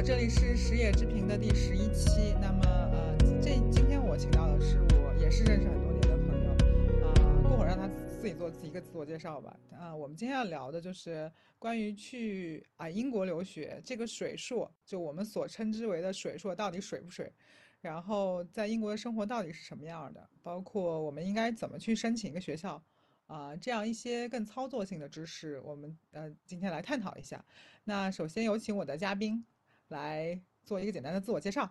这里是食野之平的第十一期。那么，呃，这今天我请到的是我也是认识很多年的朋友，啊、过会儿让他自己做一个自我介绍吧。啊、我们今天要聊的就是关于去啊、英国留学这个水硕，就我们所称之为的水硕到底水不水？然后在英国的生活到底是什么样的？包括我们应该怎么去申请一个学校？啊、这样一些更操作性的知识，我们呃今天来探讨一下。那首先有请我的嘉宾来做一个简单的自我介绍。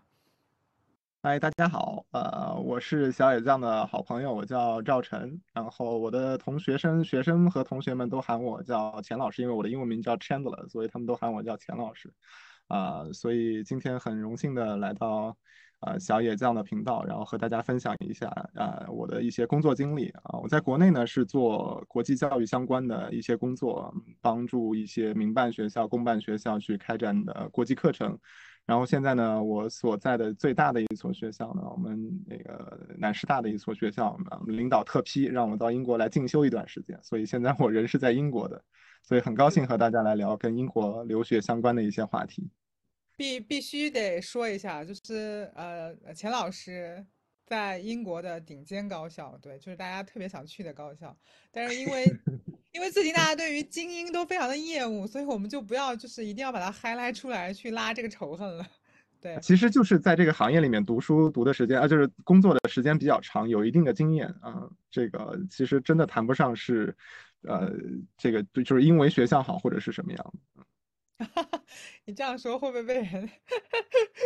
嗨，大家好，呃，我是小野酱的好朋友，我叫赵晨，然后我的同学生、学生和同学们都喊我叫钱老师，因为我的英文名叫 Chandler，所以他们都喊我叫钱老师，啊、所以今天很荣幸的来到呃小野酱的频道，然后和大家分享一下啊、我的一些工作经历啊、我在国内呢是做国际教育相关的一些工作，帮助一些民办学校、公办学校去开展的国际课程。然后现在呢，我所在的最大的一所学校呢，我们那个南师大的一所学校，啊领导特批让我到英国来进修一段时间，所以现在我人是在英国的，所以很高兴和大家来聊跟英国留学相关的一些话题。必必须得说一下，就是呃，钱老师在英国的顶尖高校，对，就是大家特别想去的高校。但是因为 因为最近大家对于精英都非常的厌恶，所以我们就不要就是一定要把它 highlight 出来去拉这个仇恨了。对，其实就是在这个行业里面读书读的时间啊，就是工作的时间比较长，有一定的经验啊，这个其实真的谈不上是，呃，这个就是因为学校好或者是什么样的。你这样说会不会被人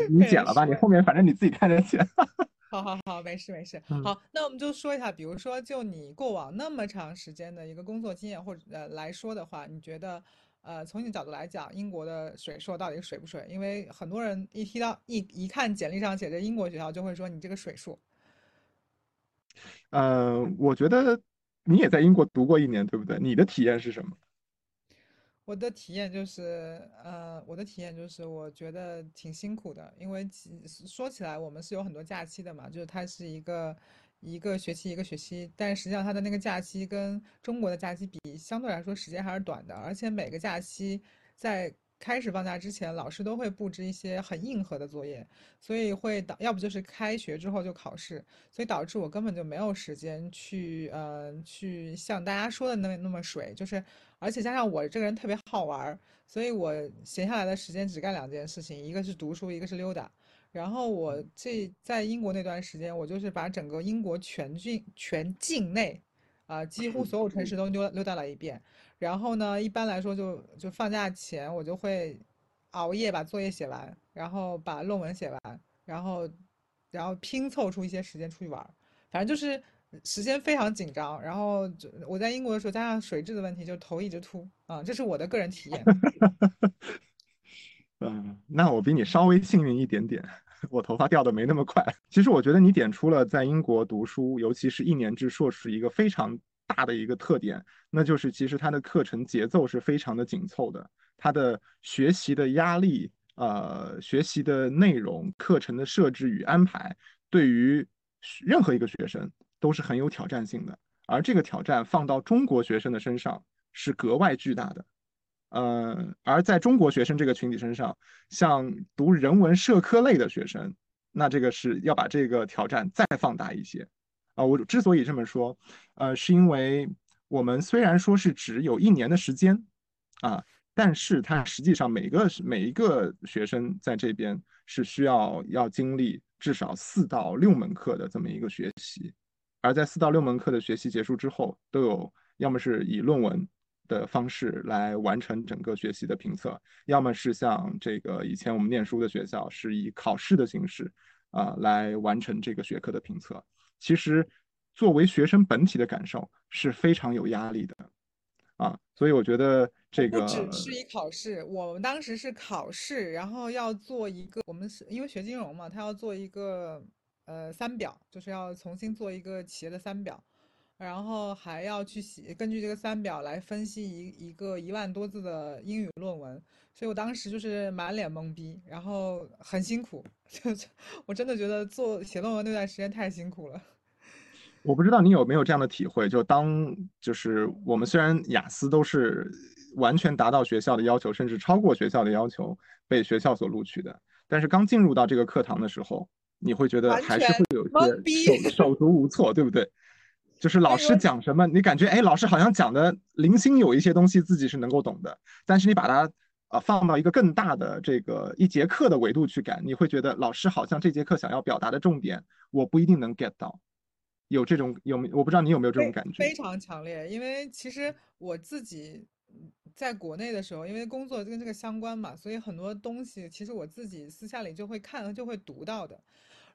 你 被人剪了吧，你后面反正你自己看着剪。好好好，没事没事。嗯好，那我们就说一下，比如说，就你过往那么长时间的一个工作经验，或者呃来说的话，你觉得呃从你的角度来讲，英国的水硕到底水不水？因为很多人一提到一一看简历上写着英国学校，就会说你这个水硕。呃，我觉得你也在英国读过一年，对不对？你的体验是什么？我的体验就是，呃，我的体验就是，我觉得挺辛苦的，因为其说起来，我们是有很多假期的嘛，就是它是一个一个学期一个学期，但实际上它的那个假期跟中国的假期比，相对来说时间还是短的，而且每个假期在开始放假之前，老师都会布置一些很硬核的作业，所以会导，要不就是开学之后就考试，所以导致我根本就没有时间去，呃，去像大家说的那那么水，就是，而且加上我这个人特别好玩儿，所以我闲下来的时间只干两件事情，一个是读书，一个是溜达。然后我这在英国那段时间，我就是把整个英国全境全境内，啊、几乎 所有城市都溜溜达了一遍。然后呢，一般来说就就放假前我就会熬夜把作业写完，然后把论文写完，然后然后拼凑出一些时间出去玩儿。反正就是时间非常紧张。然后就我在英国的时候，加上水质的问题，就头一直秃啊，这是我的个人体验。嗯，那我比你稍微幸运一点点，我头发掉的没那么快。其实我觉得你点出了在英国读书，尤其是一年制硕士一个非常大的一个特点，那就是其实它的课程节奏是非常的紧凑的，它的学习的压力，呃，学习的内容、课程的设置与安排，对于任何一个学生都是很有挑战性的，而这个挑战放到中国学生的身上是格外巨大的。呃，而在中国学生这个群体身上，像读人文社科类的学生，那这个是要把这个挑战再放大一些。啊、我之所以这么说，呃，是因为我们虽然说是只有一年的时间，啊，但是它实际上每个每一个学生在这边是需要要经历至少四到六门课的这么一个学习，而在四到六门课的学习结束之后，都有要么是以论文的方式来完成整个学习的评测，要么是像这个以前我们念书的学校是以考试的形式啊、来完成这个学科的评测。其实作为学生本体的感受是非常有压力的。啊，所以我觉得这个不个只是一考试，我们当时是考试，然后要做一个，我们是因为学金融嘛，他要做一个呃三表，就是要重新做一个企业的三表，然后还要去写，根据这个三表来分析一一个一万多字的英语论文，所以我当时就是满脸懵逼，然后很辛苦，就是我真的觉得做写论文那段时间太辛苦了。我不知道你有没有这样的体会，就当就是我们虽然雅思都是完全达到学校的要求，甚至超过学校的要求，被学校所录取的。但是刚进入到这个课堂的时候，你会觉得还是会有些手手足无措，对不对？就是老师讲什么，你感觉哎，老师好像讲的零星有一些东西自己是能够懂的，但是你把它呃放到一个更大的这个一节课的维度去感，你会觉得老师好像这节课想要表达的重点，我不一定能 get 到。有这种有没？我不知道你有没有这种感觉？非常强烈，因为其实我自己在国内的时候，因为工作跟这个相关嘛，所以很多东西其实我自己私下里就会看，就会读到的。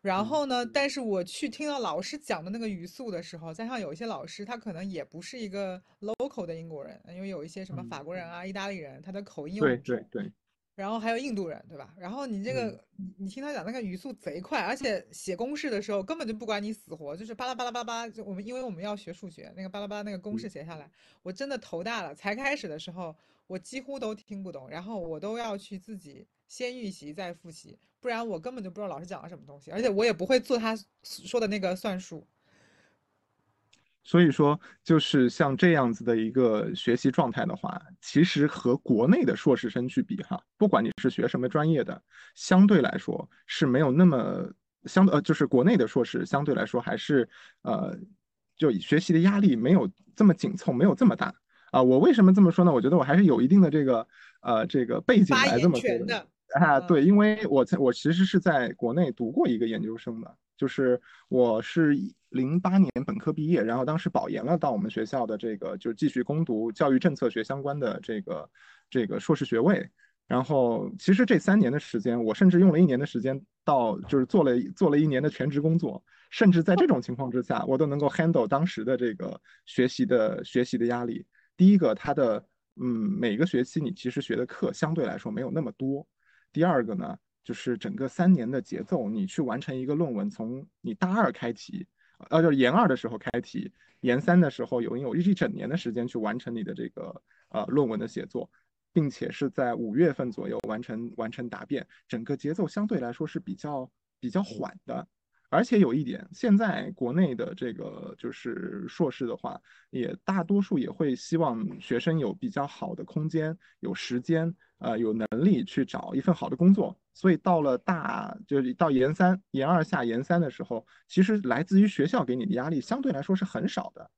然后呢？但是我去听到老师讲的那个语速的时候，加上有一些老师，他可能也不是一个 local 的英国人，因为有一些什么法国人啊、意大利人，他的口音对对对。然后还有印度人，对吧？然后你这个，你听他讲那个语速贼快，而且写公式的时候根本就不管你死活，就是巴拉巴拉巴拉。就我们因为我们要学数学，那个巴拉巴拉那个公式写下来，我真的头大了。才开始的时候，我几乎都听不懂，然后我都要去自己先预习再复习，不然我根本就不知道老师讲了什么东西，而且我也不会做他说的那个算术。所以说，就是像这样子的一个学习状态的话，其实和国内的硕士生去比，哈，不管你是学什么专业的，相对来说是没有那么相呃，就是国内的硕士相对来说还是呃，就学习的压力没有这么紧凑，没有这么大啊。我为什么这么说呢？我觉得我还是有一定的这个呃这个背景来这么说的啊。对，因为我在我其实是在国内读过一个研究生的。就是我是零八年本科毕业，然后当时保研了到我们学校的这个，就是继续攻读教育政策学相关的这个这个硕士学位。然后其实这三年的时间，我甚至用了一年的时间到就是做了做了一年的全职工作，甚至在这种情况之下，我都能够 handle 当时的这个学习的学习的压力。第一个，它的嗯每个学期你其实学的课相对来说没有那么多。第二个呢？就是整个三年的节奏，你去完成一个论文，从你大二开题，呃，就是研二的时候开题，研三的时候有有一整年的时间去完成你的这个呃论文的写作，并且是在五月份左右完成完成答辩，整个节奏相对来说是比较比较缓的。而且有一点，现在国内的这个就是硕士的话，也大多数也会希望学生有比较好的空间、有时间、呃有能力去找一份好的工作。所以到了大就是到研三、研二下研三的时候，其实来自于学校给你的压力相对来说是很少的。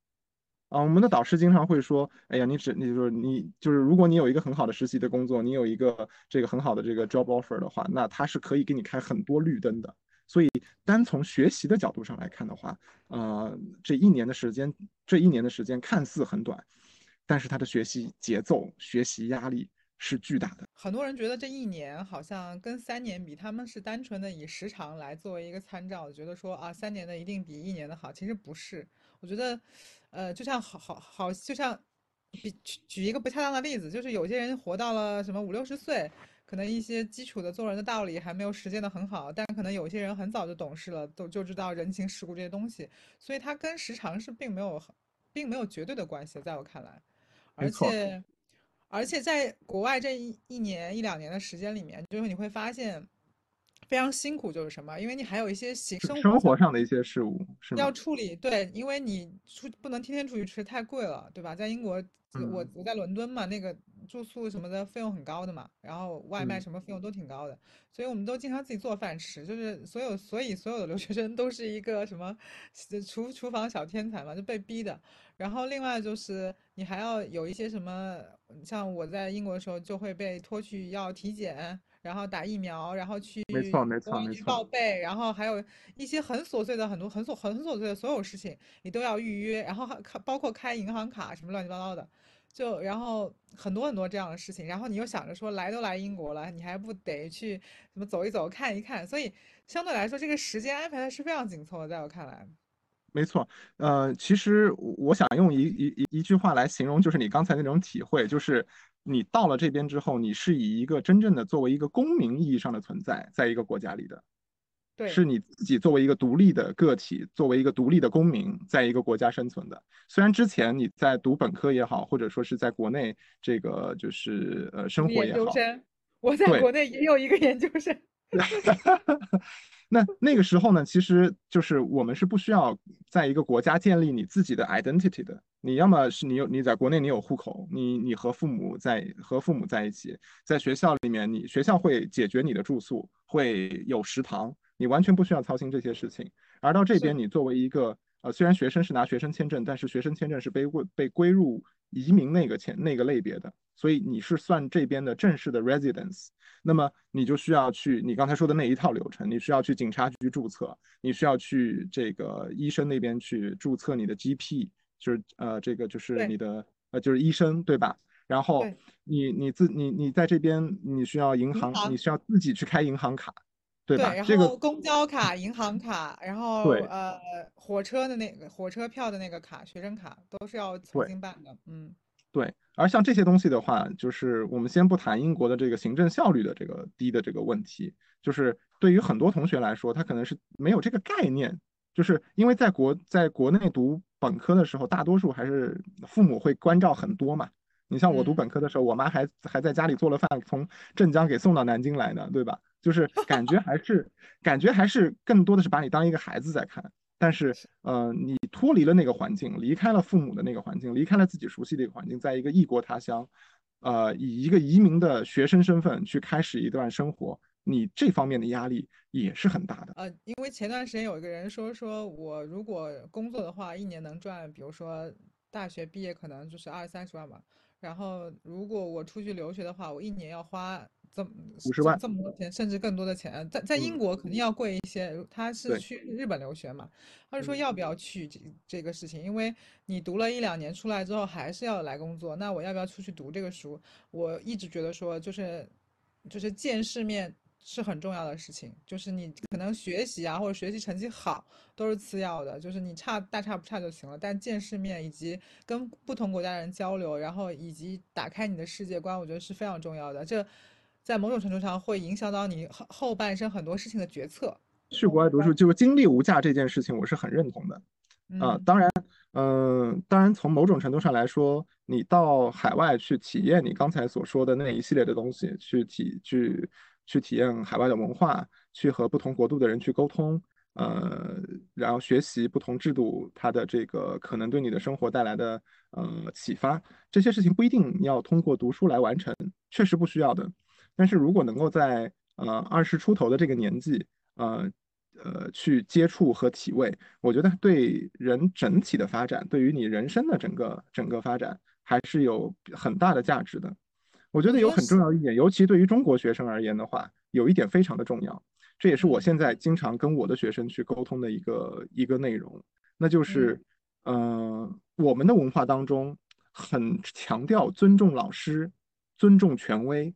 啊，我们的导师经常会说：“哎呀，你只你就是你就是如果你有一个很好的实习的工作，你有一个这个很好的这个 job offer 的话，那他是可以给你开很多绿灯的。”所以，单从学习的角度上来看的话，呃，这一年的时间，这一年的时间看似很短，但是他的学习节奏、学习压力是巨大的。很多人觉得这一年好像跟三年比，他们是单纯的以时长来作为一个参照，觉得说啊，三年的一定比一年的好。其实不是，我觉得，呃，就像好好好，就像举举一个不恰当的例子，就是有些人活到了什么五六十岁。可能一些基础的做人的道理还没有实践的很好，但可能有些人很早就懂事了，都就知道人情世故这些东西，所以它跟时长是并没有，并没有绝对的关系，在我看来，而且，而且在国外这一一年一两年的时间里面，就是你会发现非常辛苦，就是什么？因为你还有一些生生活上的一些事物是要处理，对，因为你出不能天天出去吃，太贵了，对吧？在英国，我我在伦敦嘛，那个。住宿什么的费用很高的嘛，然后外卖什么费用都挺高的，所以我们都经常自己做饭吃。就是所有，所以所有的留学生都是一个什么厨厨房小天才嘛，就被逼的。然后另外就是你还要有一些什么，像我在英国的时候就会被拖去要体检，然后打疫苗，然后去公安局报备，然后还有一些很琐碎的很多很琐很琐碎的所有事情你都要预约，然后还包括开银行卡什么乱七八糟的。就然后很多很多这样的事情，然后你又想着说来都来英国了，你还不得去什么走一走看一看？所以相对来说，这个时间安排的是非常紧凑的，在我看来。没错，呃，其实我想用一一一一句话来形容，就是你刚才那种体会，就是你到了这边之后，你是以一个真正的作为一个公民意义上的存在，在一个国家里的。对是你自己作为一个独立的个体，作为一个独立的公民，在一个国家生存的。虽然之前你在读本科也好，或者说是在国内这个就是呃生活也好，我在国内也有一个研究生。那那个时候呢，其实就是我们是不需要在一个国家建立你自己的 identity 的。你要么是你有你在国内你有户口，你你和父母在和父母在一起，在学校里面，你学校会解决你的住宿，会有食堂，你完全不需要操心这些事情。而到这边，你作为一个呃，虽然学生是拿学生签证，但是学生签证是被归被归入移民那个钱那个类别的，所以你是算这边的正式的 residence。那么你就需要去你刚才说的那一套流程，你需要去警察局注册，你需要去这个医生那边去注册你的 GP，就是呃这个就是你的呃就是医生对吧？然后你你自你你在这边你需要银行，你需要自己去开银行卡，对吧？然后公交卡、银行卡，然后呃火车的那个火车票的那个卡、学生卡都是要重新办的，嗯。对，而像这些东西的话，就是我们先不谈英国的这个行政效率的这个低的这个问题，就是对于很多同学来说，他可能是没有这个概念，就是因为在国在国内读本科的时候，大多数还是父母会关照很多嘛。你像我读本科的时候，我妈还还在家里做了饭，从镇江给送到南京来呢，对吧？就是 感觉还是感觉还是更多的是把你当一个孩子在看。但是，呃，你脱离了那个环境，离开了父母的那个环境，离开了自己熟悉的一个环境，在一个异国他乡，呃，以一个移民的学生身份去开始一段生活，你这方面的压力也是很大的。呃，因为前段时间有一个人说，说我如果工作的话，一年能赚，比如说大学毕业可能就是二三十万吧，然后如果我出去留学的话，我一年要花。这么五十万这么多钱，甚至更多的钱，在在英国肯定要贵一些。他是去日本留学嘛，他是说要不要去这这个事情？因为你读了一两年出来之后还是要来工作，那我要不要出去读这个书？我一直觉得说就是就是见世面是很重要的事情，就是你可能学习啊或者学习成绩好都是次要的，就是你差大差不差就行了。但见世面以及跟不同国家人交流，然后以及打开你的世界观，我觉得是非常重要的。这。在某种程度上会影响到你后后半生很多事情的决策。去国外读书就是经历无价这件事情，我是很认同的。啊，当然，嗯，当然从某种程度上来说，你到海外去体验你刚才所说的那一系列的东西，去体去去体验海外的文化，去和不同国度的人去沟通，呃，然后学习不同制度它的这个可能对你的生活带来的呃启发，这些事情不一定要通过读书来完成，确实不需要的。但是如果能够在呃二十出头的这个年纪，呃呃去接触和体味，我觉得对人整体的发展，对于你人生的整个整个发展，还是有很大的价值的。我觉得有很重要一点，尤其对于中国学生而言的话，有一点非常的重要，这也是我现在经常跟我的学生去沟通的一个一个内容，那就是，呃，我们的文化当中很强调尊重老师，尊重权威。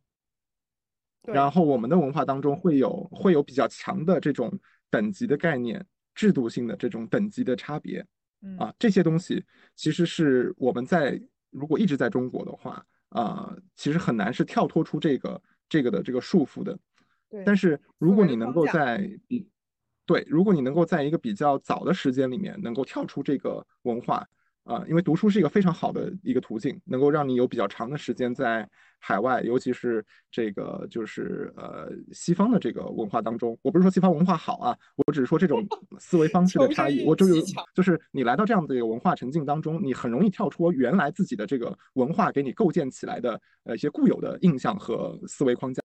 然后我们的文化当中会有会有比较强的这种等级的概念，制度性的这种等级的差别，啊，这些东西其实是我们在如果一直在中国的话，啊，其实很难是跳脱出这个这个的这个束缚的。但是如果你能够在比对，如果你能够在一个比较早的时间里面能够跳出这个文化。啊，因为读书是一个非常好的一个途径，能够让你有比较长的时间在海外，尤其是这个就是呃西方的这个文化当中。我不是说西方文化好啊，我只是说这种 思维方式的差异。我就有就是你来到这样的一个文化沉浸当中，你很容易跳出原来自己的这个文化给你构建起来的呃一些固有的印象和思维框架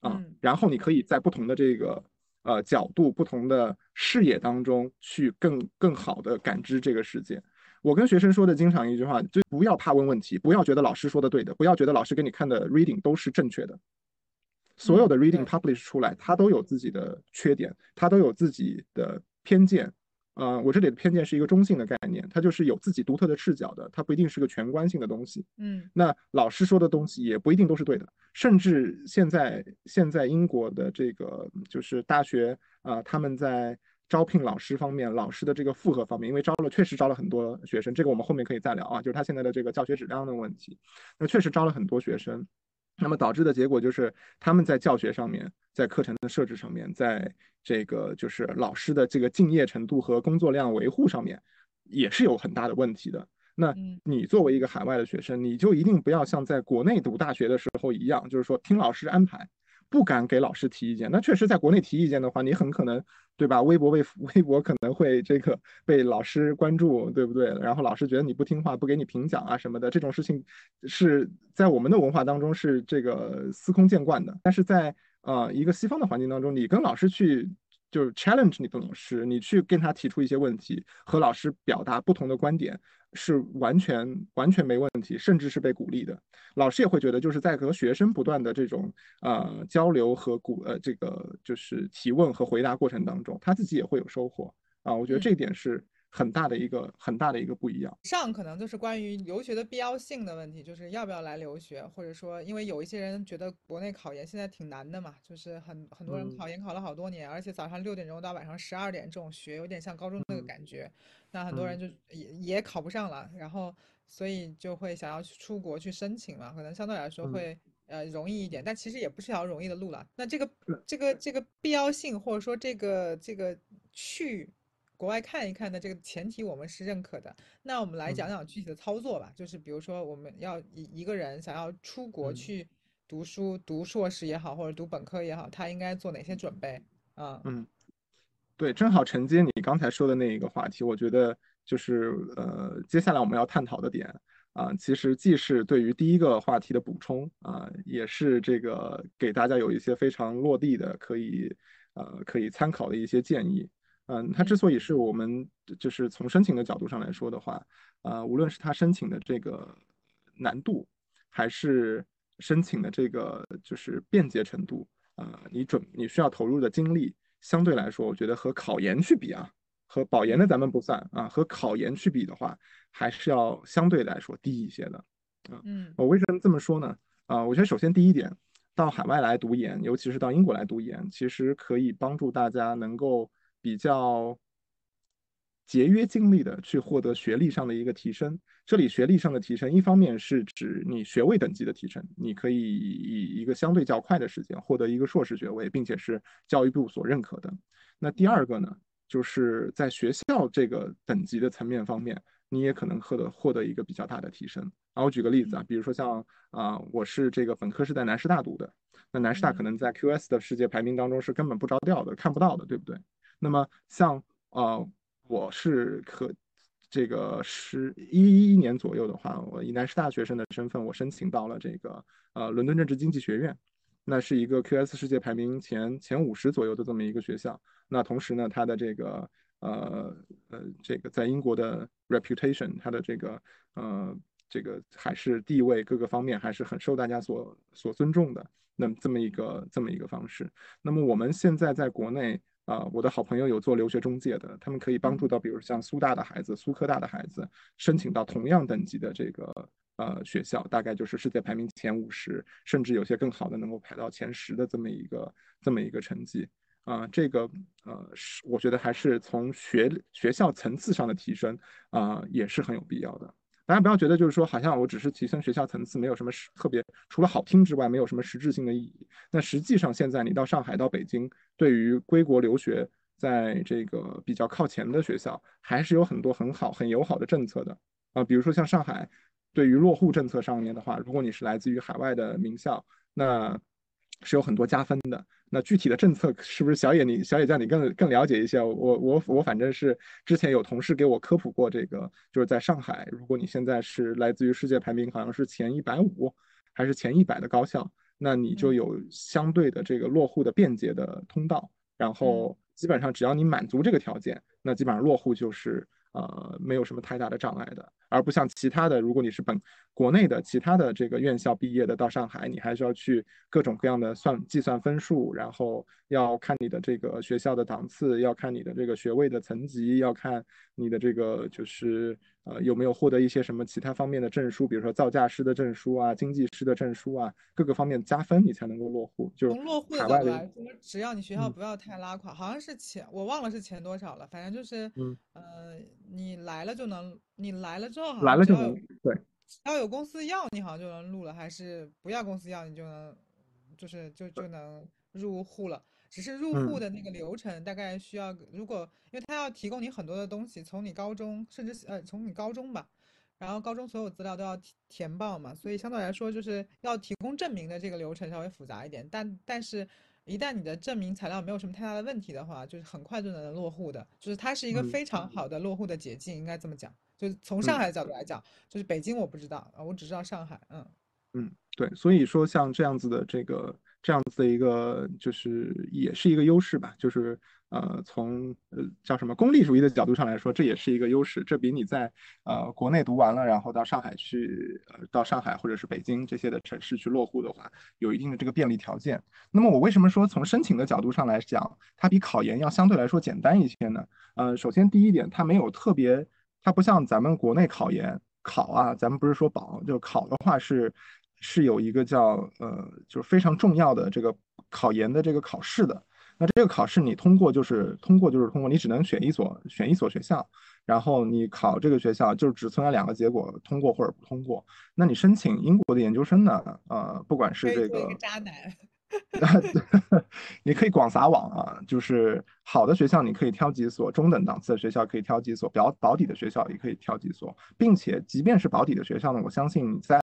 啊，然后你可以在不同的这个呃角度、不同的视野当中去更更好的感知这个世界。我跟学生说的经常一句话，就不要怕问问题，不要觉得老师说的对的，不要觉得老师给你看的 reading 都是正确的。所有的 reading publish 出来，它都有自己的缺点，它都有自己的偏见。啊，我这里的偏见是一个中性的概念，它就是有自己独特的视角的，它不一定是个全观性的东西。嗯，那老师说的东西也不一定都是对的，甚至现在现在英国的这个就是大学啊，他们在。招聘老师方面，老师的这个负荷方面，因为招了确实招了很多学生，这个我们后面可以再聊啊。就是他现在的这个教学质量的问题，那确实招了很多学生，那么导致的结果就是他们在教学上面，在课程的设置上面，在这个就是老师的这个敬业程度和工作量维护上面，也是有很大的问题的。那你作为一个海外的学生，你就一定不要像在国内读大学的时候一样，就是说听老师安排。不敢给老师提意见。那确实，在国内提意见的话，你很可能，对吧？微博被 微博可能会这个被老师关注，对不对？然后老师觉得你不听话，不给你评奖啊什么的，这种事情是在我们的文化当中是这个司空见惯的。但是在呃一个西方的环境当中，你跟老师去。就是 challenge 你的老师，你去跟他提出一些问题，和老师表达不同的观点，是完全完全没问题，甚至是被鼓励的。老师也会觉得，就是在和学生不断的这种呃交流和鼓呃这个就是提问和回答过程当中，他自己也会有收获啊。我觉得这一点是。很大的一个很大的一个不一样。上可能就是关于留学的必要性的问题，就是要不要来留学，或者说，因为有一些人觉得国内考研现在挺难的嘛，就是很很多人考研考了好多年，而且早上六点钟到晚上十二点这种学，有点像高中那个感觉。那很多人就也也考不上了，然后所以就会想要去出国去申请嘛，可能相对来说会呃容易一点，但其实也不是条容易的路了。那这个这个这个必要性，或者说这个这个去。国外看一看的这个前提我们是认可的，那我们来讲讲具体的操作吧。就是比如说我们要一一个人想要出国去读书，读硕士也好，或者读本科也好，他应该做哪些准备啊？嗯，对，正好承接你刚才说的那一个话题，我觉得就是呃，接下来我们要探讨的点啊，其实既是对于第一个话题的补充啊，也是这个给大家有一些非常落地的可以呃可以参考的一些建议。嗯，它之所以是我们就是从申请的角度上来说的话，呃，无论是它申请的这个难度，还是申请的这个就是便捷程度，呃，你准你需要投入的精力，相对来说，我觉得和考研去比啊，和保研的咱们不算啊，和考研去比的话，还是要相对来说低一些的。嗯，我为什么这么说呢？啊，我觉得首先第一点，到海外来读研，尤其是到英国来读研，其实可以帮助大家能够。比较节约精力的去获得学历上的一个提升。这里学历上的提升，一方面是指你学位等级的提升，你可以以一个相对较快的时间获得一个硕士学位，并且是教育部所认可的。那第二个呢，就是在学校这个等级的层面方面，你也可能获得获得一个比较大的提升。啊，我举个例子啊，比如说像啊，我是这个本科是在南师大读的，那南师大可能在 QS 的世界排名当中是根本不着调的，看不到的，对不对？那么像呃，我是可这个十一一年左右的话，我以南师大学生的身份，我申请到了这个呃伦敦政治经济学院，那是一个 QS 世界排名前前五十左右的这么一个学校。那同时呢，它的这个呃呃这个在英国的 reputation，它的这个呃这个还是地位各个方面还是很受大家所所尊重的。那么这么一个这么一个方式。那么我们现在在国内。啊，我的好朋友有做留学中介的，他们可以帮助到，比如像苏大的孩子、苏科大的孩子，申请到同样等级的这个呃学校，大概就是世界排名前五十，甚至有些更好的能够排到前十的这么一个这么一个成绩啊。这个呃是我觉得还是从学学校层次上的提升啊，也是很有必要的。大家不要觉得就是说，好像我只是提升学校层次，没有什么实特别，除了好听之外，没有什么实质性的意义。那实际上，现在你到上海、到北京，对于归国留学，在这个比较靠前的学校，还是有很多很好、很友好的政策的啊。比如说像上海，对于落户政策上面的话，如果你是来自于海外的名校，那是有很多加分的。那具体的政策是不是小野你小野酱你更更了解一些？我我我反正是之前有同事给我科普过这个，就是在上海，如果你现在是来自于世界排名好像是前一百五还是前一百的高校，那你就有相对的这个落户的便捷的通道，然后基本上只要你满足这个条件，那基本上落户就是呃没有什么太大的障碍的。而不像其他的，如果你是本国内的其他的这个院校毕业的，到上海，你还是要去各种各样的算计算分数，然后要看你的这个学校的档次，要看你的这个学位的层级，要看你的这个就是呃有没有获得一些什么其他方面的证书，比如说造价师的证书啊、经济师的证书啊，各个方面加分你才能够落户。就从落户的角度来说，只要你学校不要太拉垮，好像是钱我忘了是钱多少了，反正就是嗯呃你来了就能。你来了之后，来了就能对，要有公司要你，好像就能录了，还是不要公司要你就能，就是就就能入户了。只是入户的那个流程大概需要，如果因为他要提供你很多的东西，从你高中甚至呃从你高中吧，然后高中所有资料都要填填报嘛，所以相对来说就是要提供证明的这个流程稍微复杂一点。但但是，一旦你的证明材料没有什么太大的问题的话，就是很快就能落户的，就是它是一个非常好的落户的捷径，应该这么讲。就是从上海的角度来讲，就是北京我不知道啊，我只知道上海，嗯嗯，对，所以说像这样子的这个这样子的一个，就是也是一个优势吧，就是呃从呃叫什么功利主义的角度上来说，这也是一个优势，这比你在呃国内读完了，然后到上海去，呃到上海或者是北京这些的城市去落户的话，有一定的这个便利条件。那么我为什么说从申请的角度上来讲，它比考研要相对来说简单一些呢？呃，首先第一点，它没有特别。它不像咱们国内考研考啊，咱们不是说保，就考的话是是有一个叫呃，就是非常重要的这个考研的这个考试的。那这个考试你通过就是通过就是通过，你只能选一所选一所学校，然后你考这个学校就只存在两个结果，通过或者不通过。那你申请英国的研究生呢？呃，不管是这个渣男。你可以广撒网啊，就是好的学校你可以挑几所，中等档次的学校可以挑几所，保保底的学校也可以挑几所，并且即便是保底的学校呢，我相信你在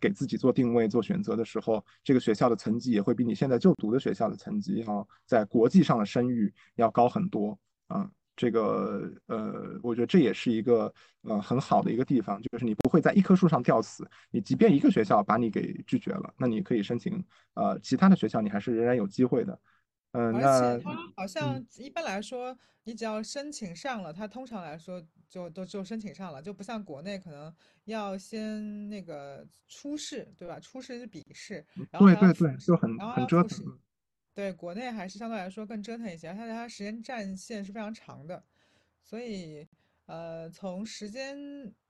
给自己做定位、做选择的时候，这个学校的层级也会比你现在就读的学校的层级要在国际上的声誉要高很多啊。这个呃，我觉得这也是一个呃很好的一个地方，就是你不会在一棵树上吊死。你即便一个学校把你给拒绝了，那你可以申请呃其他的学校，你还是仍然有机会的。嗯，而且它好像一般来说，你只要申请上了，它通常来说就都就申请上了，就不像国内可能要先那个初试，对吧？初试是笔试，然后对对对，就很很折腾。对，国内还是相对来说更折腾一些，而且它时间战线是非常长的，所以，呃，从时间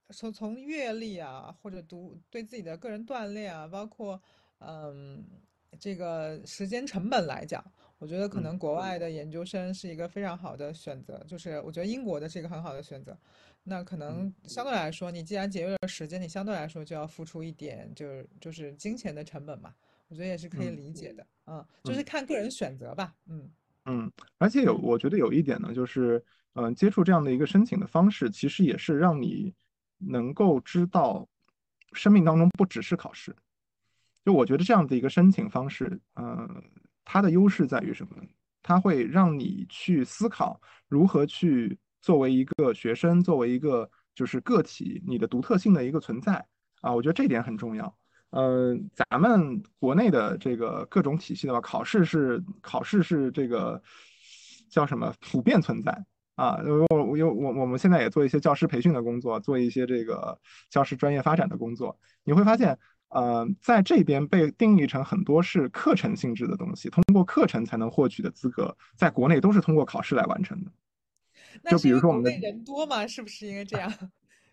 从从阅历啊，或者读对自己的个人锻炼啊，包括嗯这个时间成本来讲，我觉得可能国外的研究生是一个非常好的选择，就是我觉得英国的是一个很好的选择。那可能相对来说，你既然节约了时间，你相对来说就要付出一点，就是就是金钱的成本嘛。我觉得也是可以理解的，嗯，就是看个人选择吧，嗯嗯，而且有，我觉得有一点呢，就是，嗯，接触这样的一个申请的方式，其实也是让你能够知道，生命当中不只是考试。就我觉得这样的一个申请方式，嗯，它的优势在于什么呢？它会让你去思考如何去作为一个学生，作为一个就是个体，你的独特性的一个存在啊，我觉得这点很重要。嗯，咱们国内的这个各种体系的话，考试是考试是这个叫什么普遍存在啊？我我有我我们现在也做一些教师培训的工作，做一些这个教师专业发展的工作。你会发现，呃，在这边被定义成很多是课程性质的东西，通过课程才能获取的资格，在国内都是通过考试来完成的。就比如说我们的人多吗？是不是应该这样？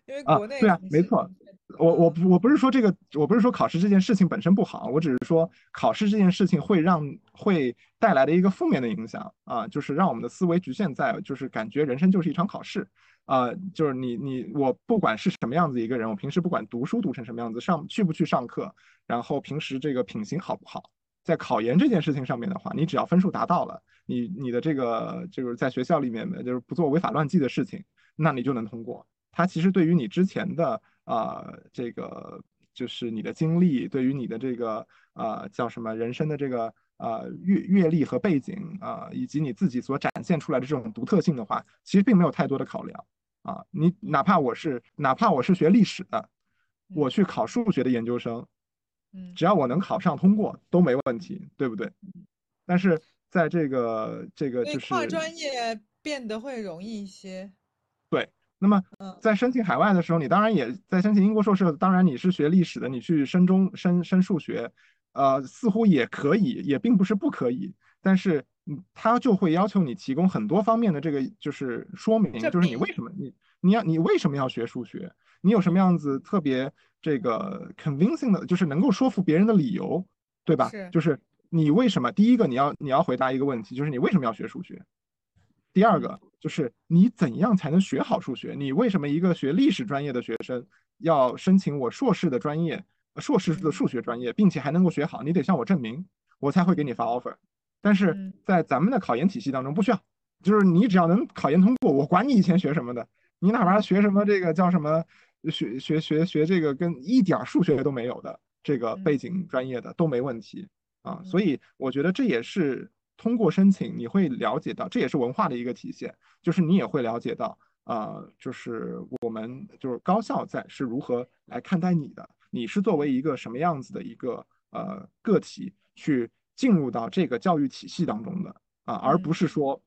因为国内对啊，没错。我我我不是说这个，我不是说考试这件事情本身不好，我只是说考试这件事情会让会带来的一个负面的影响啊，就是让我们的思维局限在，就是感觉人生就是一场考试啊，就是你你我不管是什么样子一个人，我平时不管读书读成什么样子，上去不去上课，然后平时这个品行好不好，在考研这件事情上面的话，你只要分数达到了，你你的这个就是在学校里面就是不做违法乱纪的事情，那你就能通过。它其实对于你之前的。啊，这个就是你的经历，对于你的这个啊叫什么人生的这个啊阅阅历和背景啊，以及你自己所展现出来的这种独特性的话，其实并没有太多的考量啊。你哪怕我是哪怕我是学历史的，我去考数学的研究生，嗯，只要我能考上通过都没问题，对不对？但是在这个这个就是跨专业变得会容易一些，对。那么，在申请海外的时候，你当然也在申请英国硕士。当然，你是学历史的，你去升中、升升数学，呃，似乎也可以，也并不是不可以。但是，嗯，他就会要求你提供很多方面的这个，就是说明，就是你为什么你你要你为什么要学数学？你有什么样子特别这个 convincing 的，就是能够说服别人的理由，对吧？是，就是你为什么？第一个，你要你要回答一个问题，就是你为什么要学数学？第二个就是你怎样才能学好数学？你为什么一个学历史专业的学生要申请我硕士的专业，硕士的数学专业，并且还能够学好？你得向我证明，我才会给你发 offer。但是在咱们的考研体系当中不需要，就是你只要能考研通过，我管你以前学什么的，你哪怕学什么这个叫什么学学学学这个跟一点数学都没有的这个背嗯景专业的都没问题啊。所嗯以我觉得这也是通过申请你会了解到，这也是文化的一个体现，就是你也会了解到。呃，就是我们就是高校在是如何来看待你的，你是作为一个什么样子的一个呃个体去进入到这个教育体系当中的啊，而不嗯。是说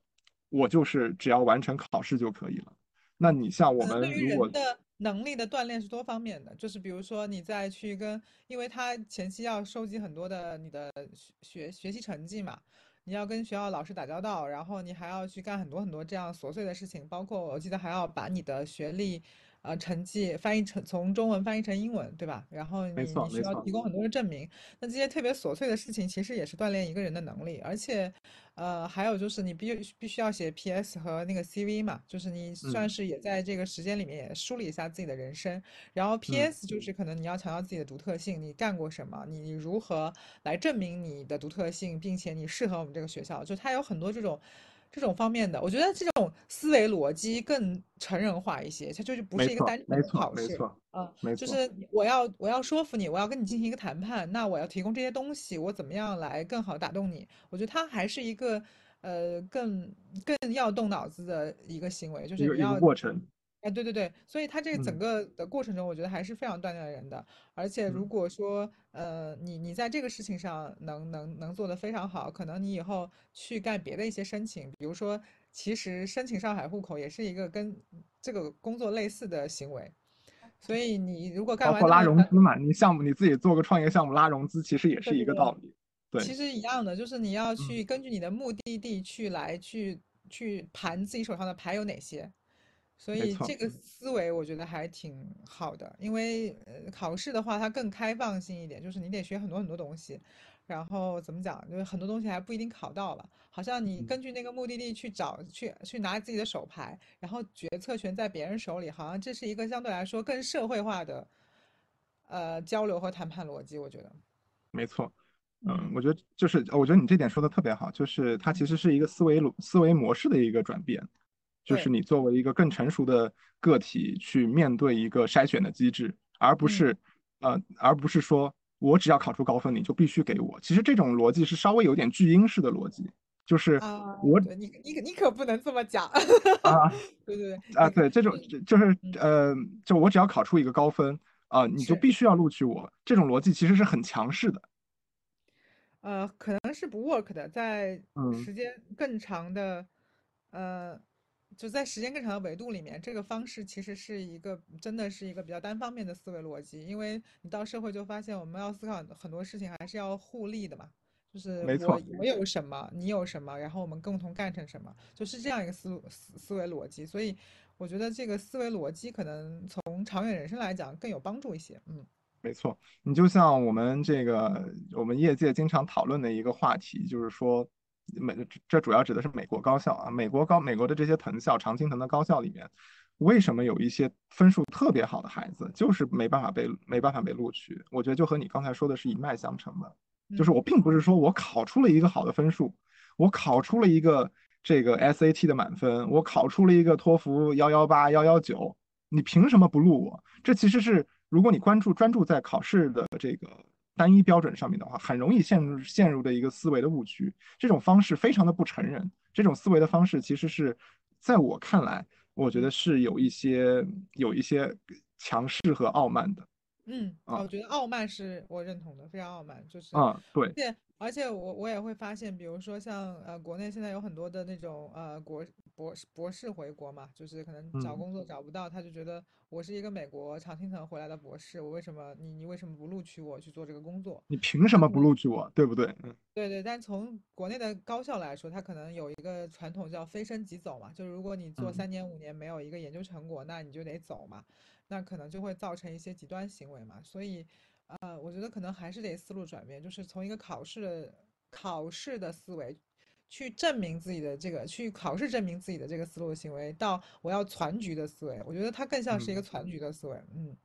我就是只要完成考试就可以了。那你像我们如果的能力的锻炼是多方面的，就是比如说你再去跟，因为他前期要收集很多的你的学学学习成绩嘛，你要跟学校老师打交道，然后你还要去干很多很多这样琐碎的事情，包括我记得还要把你的学历。呃，成绩翻译成从中文翻译成英文，对吧？然后你你需要提。供很多的证明，那这些特别琐碎的事情，其实也是锻炼一个人的能力，而且呃，还有就是你必须必须要写 PS 和那个 CV 嘛，就是你算嗯。是也在这个时间里面也梳理一下自己的人生。然后嗯，PS 就是可能你要强调自己的独特性，你干过什么，你如何来证明你的独特性，并且你适合我们这个学校，就它有很多这种这种方面的。我觉得这种思维逻辑更成人化一些，它就是不是一个单纯的考试。错没错啊，就没错，是我要我要说服你，我要跟你进行一个谈判，那我要提供这些东西，我怎么样来更好打动你？我觉得它还是一个呃更更要动脑子的一个行为，就是你要，过程。哎，对对对，所以他这个整嗯个的过程中，我觉得还是非常锻炼人的。而且如嗯，果说呃你你在这个事情上能能能做得非常好，可能你以后去干别的一些申请，比如说其实申请上海户口也是一个跟这个工作类似的行为。所以你如果干包括拉融资嘛，你项目你自己做个创业项目拉融资，其实也是一个道理。对，其实一样的，就是你要嗯，去根据你的目的地去来去去盘自己手上的牌有哪些，所，以这个思维我觉得还挺好的，因为呃考试的话它更开放性一点，就是你得学很多很多东西，然后怎么讲，就是很多东西还不一定考到了，好像你嗯，根据那个目的地去找去去拿自己的手牌，然后决策权在别人手里，好像这是一个相对来说更社会化的呃交流和谈判逻辑，我觉得，没错。嗯，嗯。我觉得就是，我觉得你这点说的特别好，就是它其嗯，实是一个思维路思维模式的一个转变，就是，你作为一个更成熟的个体去面对一个筛选的机制，而不嗯。是，呃，而不是说我只要考出高分你就必须给我。其实这种逻辑是稍微有点巨婴式的逻辑，就是啊，我对你你可你可不能这么讲，啊对对对，啊，对，这种就是嗯呃，就我只要考出一个高分啊，你就必须要录取我，这种逻辑其实是很强势的。呃可能是不 work 的，在嗯，时间更长的呃就在时间更长的维度里面，这个方式其实是一个真的是一个比较单方面的思维逻辑，因为你到社会就发现我们要思考很多事情还是要互利的嘛，就是。我我有什么，你有什么，然后我们共同干成什么，就是这样一个思路思思维逻辑，所以我觉得这个思维逻辑可能从长远人生来讲更有帮助一些，嗯。没错，你就像我们这个我们业界经常讨论的一个话题，就是说美这主要指的是美国高校啊，美国高美国的这些藤校，常青藤的高校里面，为什么有一些分数特别好的孩子就是没办法被没办法被录取？我觉得就和你刚才说的是一脉相承的，就是嗯我并不是说我考出了一个好的分数，我考出了一个这个 SAT 的满分，我考出了一个托福幺幺八幺幺九，你凭什么不录我？这其实是如果你关注专注在考试的这个单一标准上面的话，很容易陷入陷入的一个思维的误区。这种方式非常的不成人，这种思维的方式其实是在我看来，我觉得是有一些有一些强势和傲慢的嗯，我觉得傲慢是我认同的，非常傲慢，就是，啊，对，而且而且我我也会发现，比如说像呃国内现在有很多的那种呃国博士博士回国嘛，就是可能找嗯，工作找不到，他就觉得我是一个美国常青藤回来的博士，我为什么你你为什么不录取我去做这个工作？你凭什么不录取我，对不对？嗯对对，但从国内的高校来说，它可能有一个传统叫非升即走嘛，就是如果你做嗯，三年五年没有一个研究成果，那你就得走嘛，那可能就会造成一些极端行为嘛。所以，呃，我觉得可能还是得思路转变，就是从一个考试的考试的思维去证明自己的这个，去考试证明自己的这个思路行为，到我要攒局的思维，我觉得它更像是一个嗯攒局的思维。嗯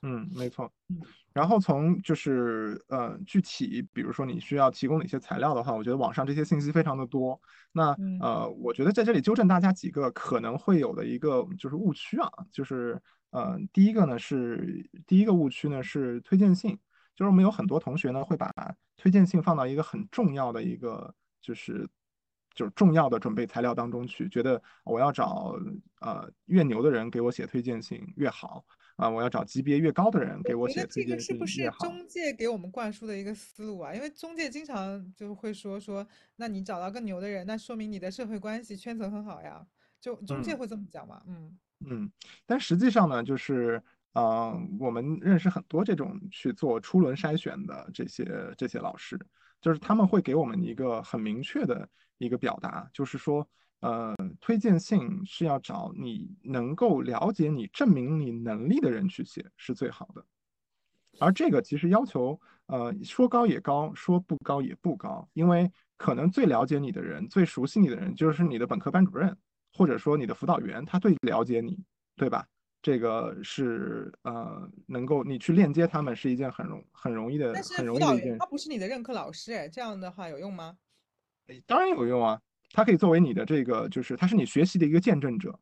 嗯，没错。嗯然后从就是呃具体，比如说你需要提供哪些材料的话，我觉得网上这些信息非常的多。那嗯呃，我觉得在这里纠正大家几个可能会有的一个就是误区啊，就是呃，第一个呢是第一个误区呢是推荐信，就是我们有很多同学呢会把推荐信放到一个很重要的一个就是就是重要的准备材料当中去，觉得我要找呃越牛的人给我写推荐信越好啊，我要找级别越高的人给我写推荐信越好。这个是不是中介给我们灌输的一个思路啊？因为中介经常就会说说，那你找到更牛的人，那说明你的社会关系圈层很好呀，就中介会这么讲嘛？嗯。嗯，嗯但实际上呢，就是，嗯，我们认识很多这种去做初轮筛选的这些这些老师，就是他们会给我们一个很明确的一个表达，就是说，呃，推荐信是要找你能够了解你、证明你能力的人去写是最好的，而这个其实要求，呃，说高也高，说不高也不高，因为可能最了解你的人、最熟悉你的人就是你的本科班主任。或者说你的辅导员，他最了解你，对吧？这个是呃，能够你去链接他们是一件很容很容易的，很容易的一件。他不是你的任课老师，哎，这样的话有用吗？当然有用啊，他可以作为你的这个，就是他是你学习的一个见证者，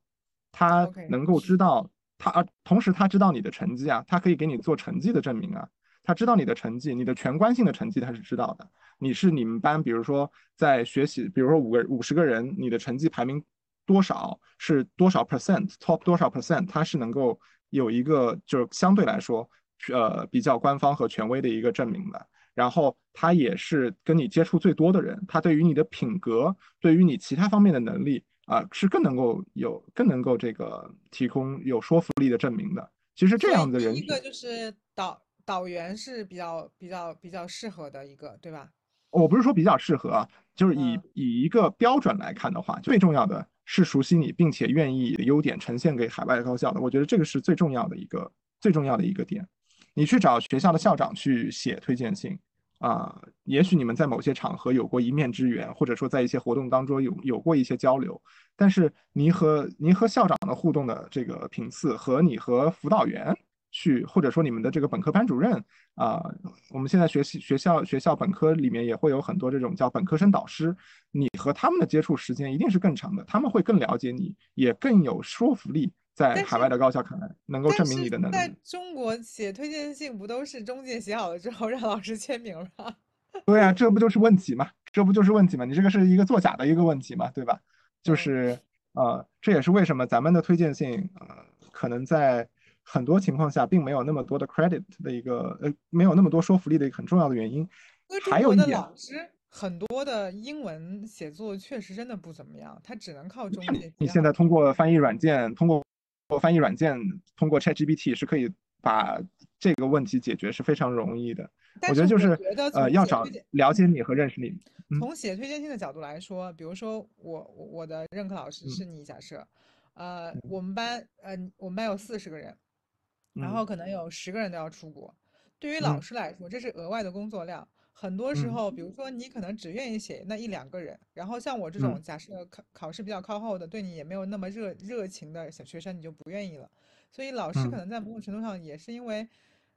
他能够知道他，同时他知道你的成绩啊，他可以给你做成绩的证明啊，他知道你的成绩，你的全关性的成绩他是知道的。你是你们班，比如说在学习，比如说五个五十个人，你的成绩排名。多少是多少 percent，top 多少 percent，它是能够有一个就是相对来说，呃，比较官方和权威的一个证明的。然后他也是跟你接触最多的人，他对于你的品格，对于你其他方面的能力啊，是更能够有更能够这个提供有说服力的证明的。其实这样的人，一个就是导导员是比较比较比较适合的一个，对吧？我不是说比较适合啊，就是以以一个标准来看的话，最重要的。是熟悉你，并且愿意优点呈现给海外高校的，我觉得这个是最重要的一个最重要的一个点。你去找学校的校长去写推荐信啊，也许你们在某些场合有过一面之缘，或者说在一些活动当中有有过一些交流，但是你和你和校长的互动的这个频次和你和辅导员。去或者说你们的这个本科班主任啊，我们现在学习学校学校本科里面也会有很多这种叫本科生导师，你和他们的接触时间一定是更长的，他们会更了解你，也更有说服力，在海外的高校看来能够证明你的能力。在中国写推荐信不都是中介写好了之后让老师签名吗？对啊，这不就是问题吗？这不就是问题吗？你这个是一个作假的一个问题嘛，对吧？就是呃，这也是为什么咱们的推荐信呃可能在。很多情况下并没有那么多的 credit 的一个呃，没有那么多说服力的一个很重要的原因。还有一点，老师很多的英文写作确实真的不怎么样，他只能靠中介。你现在通过翻译软件，通过翻译软件，通过 ChatGPT 是可以把这个问题解决，是非常容易的。我觉得就是呃，要找了解你和认识你。从写推荐信的角度来说，比如说我我的任课老师是你，假设，呃，我们班呃我们班有四十个人。然后可能有十个人都要出国，对于老师来说，这是额外的工作量。很多时候，比如说你可能只愿意写那一两个人，然后像我这种假设考考试比较靠后的，对你也没有那么热热情的小学生，你就不愿意了。所以老师可能在某种程度上也是因为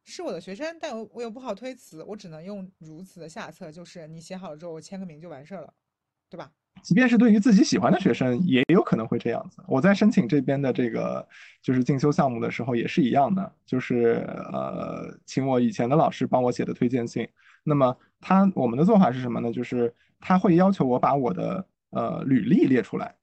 是我的学生，但我我又不好推辞，我只能用如此的下策，就是你写好了之后，我签个名就完事儿了，对吧？即便是对于自己喜欢的学生，也有可能会这样子。我在申请这边的这个就是进修项目的时候，也是一样的，就是呃，请我以前的老师帮我写的推荐信。那么他我们的做法是什么呢？就是他会要求我把我的呃履历列出来，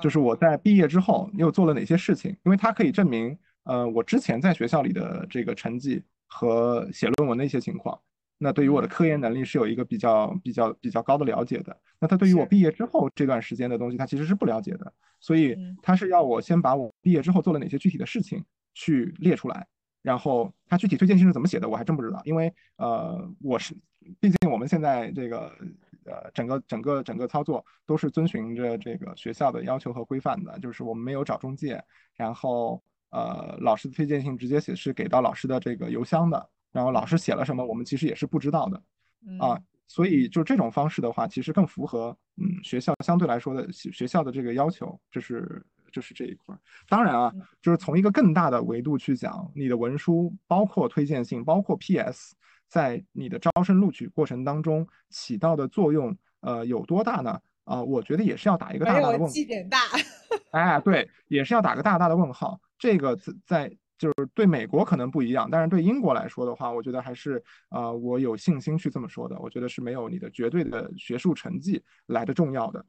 就是我在毕业之后又做了哪些事情，因为他可以证明呃我之前在学校里的这个成绩和写论文的一些情况。那对于我的科研能力是有一个比较比较比较高的了解的。那他对于我毕业之后这段时间的东西，他其实是不了解的。所以他是要我先把我毕业之后做了哪些具体的事情去列出来，然后他具体推荐信是怎么写的，我还真不知道。因为呃，我是毕竟我们现在这个呃整个整个整个操作都是遵循着这个学校的要求和规范的，就是我们没有找中介，然后呃老师的推荐信直接写是给到老师的这个邮箱的。然后老师写了什么，我们其实也是不知道的，啊，所以就这种方式的话，其实更符合嗯学校相对来说的学校的这个要求，这是这是这一块。当然啊，就是从一个更大的维度去讲，你的文书包括推荐信，包括 PS，在你的招生录取过程当中起到的作用，呃，有多大呢？啊，我觉得也是要打一个大大的问号。点大。哎，对，也是要打个大大的问号。这个在就是对美国可能不一样，但是对英国来说的话，我觉得还是呃我有信心去这么说的。我觉得是没有你的绝对的学术成绩来的重要的。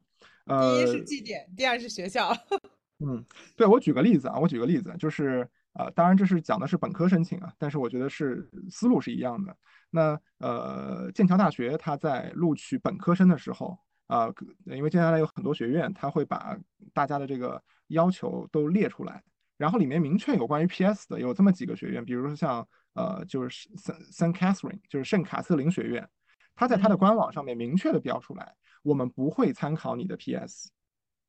呃第一是绩点，第二是学校。嗯，对我举个例子啊，我举个例子，就是呃，当然这是讲的是本科申请啊，但是我觉得是思路是一样的。那呃，剑桥大学它在录取本科生的时候啊，因为接下来有很多学院，它会把大家的这个要求都列出来，然后里面明确有关于 PS 的有这么几个学院，比如说像呃，就是圣圣 Catherine，就是圣卡瑟琳学院，它在它的官网上面明确的标出来，我们不会参考你的 PS。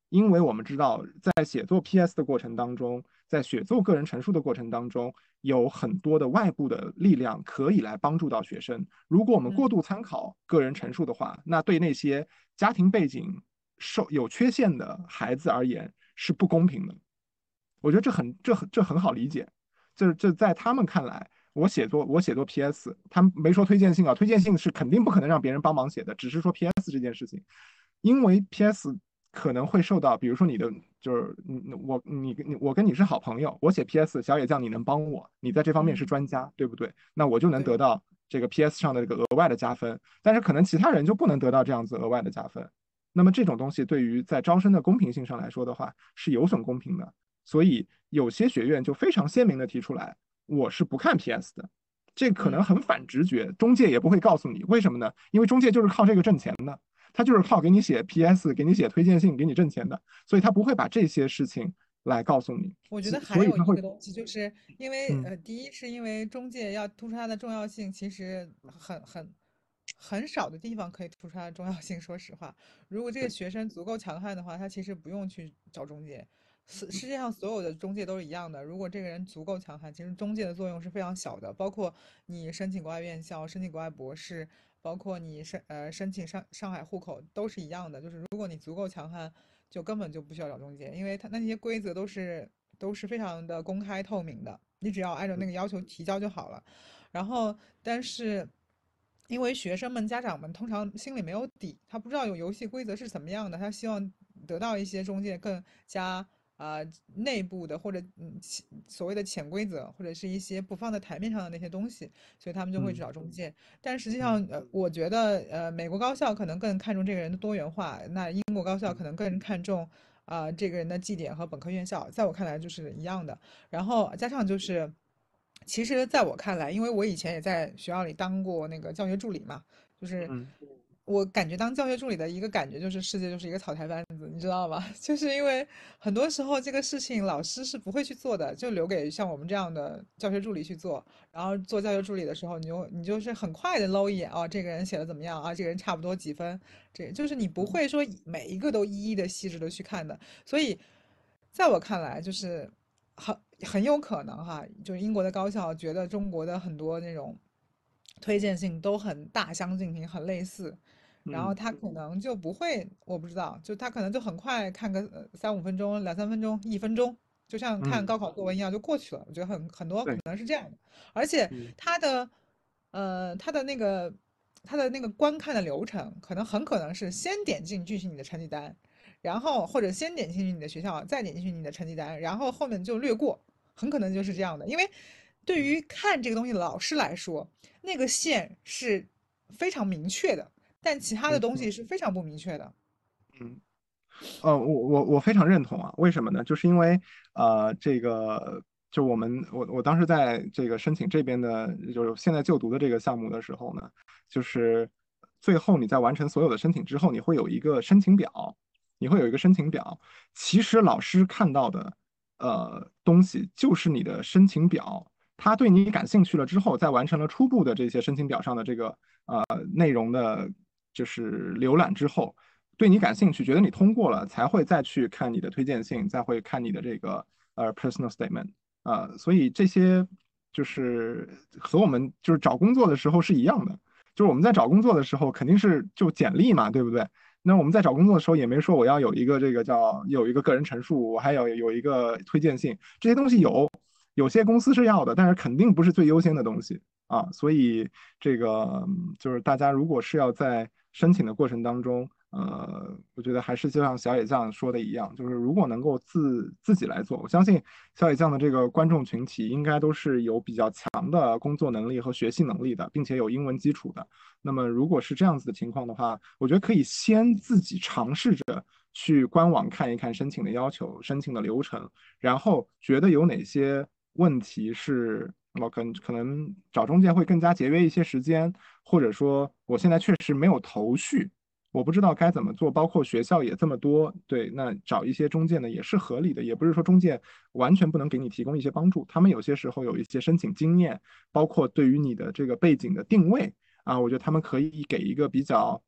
因为我们知道，在写作 PS 的过程当中，在写作个人陈述的过程当中，有很多的外部的力量可以来帮助到学生。如果我们过度参考个人陈述的话，那对那些家庭背景受有缺陷的孩子而言是不公平的。我觉得这很这很这很好理解。就是这在他们看来，我写作我写作 PS，他们没说推荐信啊，推荐信是肯定不可能让别人帮忙写的，只是说 PS 这件事情，因为 PS。可能会受到，比如说你的就是你我你你我跟你是好朋友，我写 P.S. 小野酱你能帮我，你在这方面是专家，对不对？那我就能得到这个 P.S. 上的这个额外的加分。但是可能其他人就不能得到这样子额外的加分。那么这种东西对于在招生的公平性上来说的话，是有损公平的。所以有些学院就非常鲜明的提出来，我是不看 P.S. 的。这可能很反直觉，中介也不会告诉你为什么呢？因为中介就是靠这个挣钱的。他就是靠给你写 PS，给你写推荐信，给你挣钱的，所以他不会把这些事情来告诉你。我觉得还有一个东西，就是因为呃，第一是因为中介要突出它的重要性，其实很很很少的地方可以突出它的重要性。说实话，如果这个学生足够强悍的话，他其实不用去找中介。世世界上所有的中介都是一样的，如果这个人足够强悍，其实中介的作用是非常小的。包括你申请国外院校、申请国外博士。包括你申呃申请上上海户口都是一样的，就是如果你足够强悍，就根本就不需要找中介，因为他那些规则都是都是非常的公开透明的，你只要按照那个要求提交就好了。然后，但是因为学生们家长们通常心里没有底，他不知道有游戏规则是怎么样的，他希望得到一些中介更加。啊，内部的或者嗯所谓的潜规则，或者是一些不放在台面上的那些东西，所以他们就会去找中介。但实际上，呃，我觉得，呃，美国高校可能更看重这个人的多元化，那英国高校可能更看重啊这个人的绩点和本科院校，在我看来就是一样的。然后加上就是，其实在我看来，因为我以前也在学校里当过那个教学助理嘛，就是。我感觉当教学助理的一个感觉就是世界就是一个草台班子，你知道吗？就是因为很多时候这个事情老师是不会去做的，就留给像我们这样的教学助理去做。然后做教学助理的时候，你就你就是很快的搂一眼，哦，这个人写的怎么样啊？这个人差不多几分？这就是你不会说每一个都一一的细致的去看的。所以，在我看来，就是很很有可能哈，就是英国的高校觉得中国的很多那种推荐信都很大相径庭，很类似。然后他可能就不会，我不知道，就他可能就很快看个三五分钟、两三分钟、一分钟，就像看高考作文一样就过去了。我觉得很很多可能是这样的，而且他的，呃，他的那个他的那个观看的流程，可能很可能是先点进去你的成绩单，然后或者先点进去你的学校，再点进去你的成绩单，然后后面就略过，很可能就是这样的。因为对于看这个东西的老师来说，那个线是非常明确的。但其他的东西是非常不明确的。嗯，呃，我我我非常认同啊。为什么呢？就是因为呃，这个就我们我我当时在这个申请这边的，就是现在就读的这个项目的时候呢，就是最后你在完成所有的申请之后，你会有一个申请表，你会有一个申请表。其实老师看到的呃东西就是你的申请表。他对你感兴趣了之后，在完成了初步的这些申请表上的这个呃内容的。就是浏览之后，对你感兴趣，觉得你通过了，才会再去看你的推荐信，再会看你的这个呃 personal statement 啊，所以这些就是和我们就是找工作的时候是一样的，就是我们在找工作的时候肯定是就简历嘛，对不对？那我们在找工作的时候也没说我要有一个这个叫有一个个人陈述，我还有有一个推荐信，这些东西有，有些公司是要的，但是肯定不是最优先的东西啊，所以这个就是大家如果是要在申请的过程当中，呃，我觉得还是就像小野酱说的一样，就是如果能够自自己来做，我相信小野酱的这个观众群体应该都是有比较强的工作能力和学习能力的，并且有英文基础的。那么如果是这样子的情况的话，我觉得可以先自己尝试着去官网看一看申请的要求、申请的流程，然后觉得有哪些问题是我可能可能找中介会更加节约一些时间，或者说我现在确实没有头绪。我不知道该怎么做，包括学校也这么多，对，那找一些中介呢也是合理的，也不是说中介完全不能给你提供一些帮助，他们有些时候有一些申请经验，包括对于你的这个背景的定位啊，我觉得他们可以给一个比较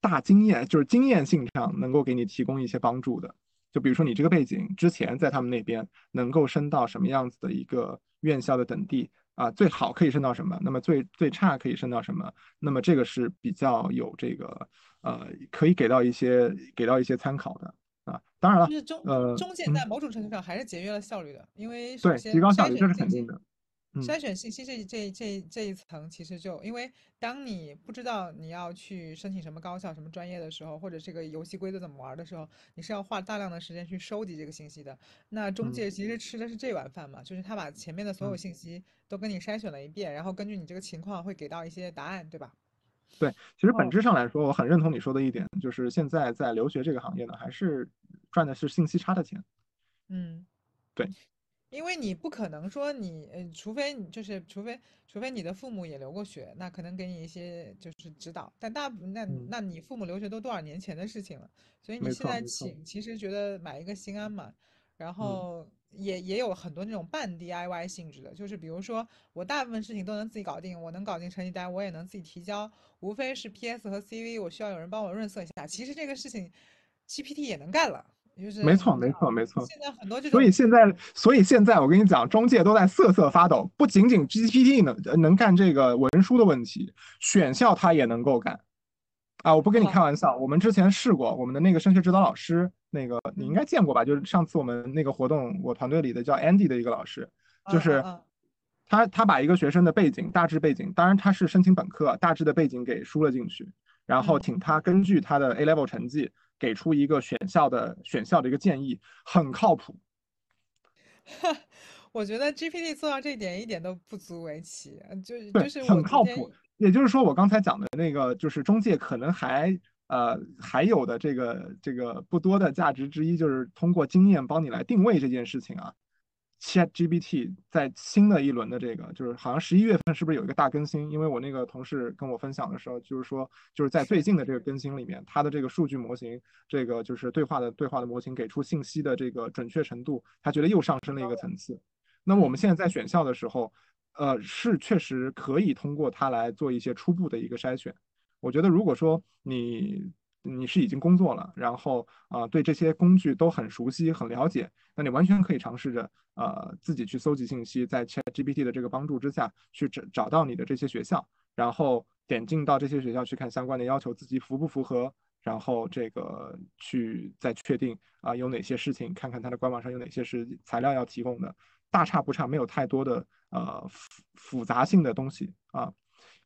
大经验，就是经验性上能够给你提供一些帮助的，就比如说你这个背景之前在他们那边能够升到什么样子的一个院校的等地。啊，最好可以升到什么？那么最最差可以升到什么？那么这个是比较有这个呃，可以给到一些给到一些参考的啊。当然了，就是中呃，中介在某种程度上还是节约了效率的，因为对，提高效率这。是肯定的。嗯筛选信息这这这这一层，其实就因为当你不知道你要去申请什么高校、什么专业的时候，或者这个游戏规则怎么玩的时候，你是要花大量的时间去收集这个信息的。那中嗯介其实吃的是这碗饭嘛，就是他把前面的所有嗯，信息都跟你筛选了一遍，然后根据你这个情况会给到一些答案，对吧？对，其实本哦，质上来说，我很认同你说的一点，就是现在在留学这个行业呢，还是赚的是信息差的钱。嗯。对，因为你不可能说你，呃，除非你就是除非除非你的父母也留过学，那可能给你一些就是指导，但大部那嗯，那你父母留学都多少年前的事情了，所以你没现在。请其实觉得买一个心安嘛，然嗯，后也也有很多那种半 DIY 性质的，就是比如说我大部分事情都能自己搞定，我能搞定成绩单，我也能自己提交，无非是 PS 和 CV 我需要有人帮我润色一下，其实这个事情 GPT 也能干了，就是没错没错没错。现在很多这所以。现在，所以现在我跟你讲，中介都在瑟瑟发抖。不仅仅 GPT 能呃能干这个文书的问题，选校它也能够干啊！我不跟你开啊，玩笑，我们之前试过，我们的那个升学指导老师，那个你应嗯，该见过吧？就是上次我们那个活动，我团队里的叫 Andy 的一个老师，就是他他把一个学生的背景大致背景，当然他是申请本科，大致的背景给输了进去，然后嗯，请他根据他的 A level 成绩给出一个选校的选校的一个建议，很靠谱。我觉得 GPT 做到这一点一点都不足为奇，呃就对，就是我很靠谱。也就是说，我刚才讲的那个，就是中介可能还呃还有的这个这个不多的价值之一，就是通过经验帮你来定位这件事情啊。ChatGPT 在新的一轮的这个，就是好像十一月份是不是有一个大更新？因为我那个同事跟我分享的时候，就是说就是在最近的这个更新里面，它的这个数据模型，这个就是对话的对话的模型给出信息的这个准确程度，他觉得又上升了一个层次。那么我们现在在选校的时候，呃，是确实可以通过它来做一些初步的一个筛选。我觉得，如果说你你是已经工作了，然后啊、对这些工具都很熟悉、很了解，那你完全可以尝试着呃自己去搜集信息，在 ChatGPT 的这个帮助之下去找找到你的这些学校，然后点进到这些学校去看相关的要求，自己符不符合，然后这个去再确定啊、有哪些事情，看看它的官网上有哪些是材料要提供的，大差不差，没有太多的呃复复杂性的东西啊。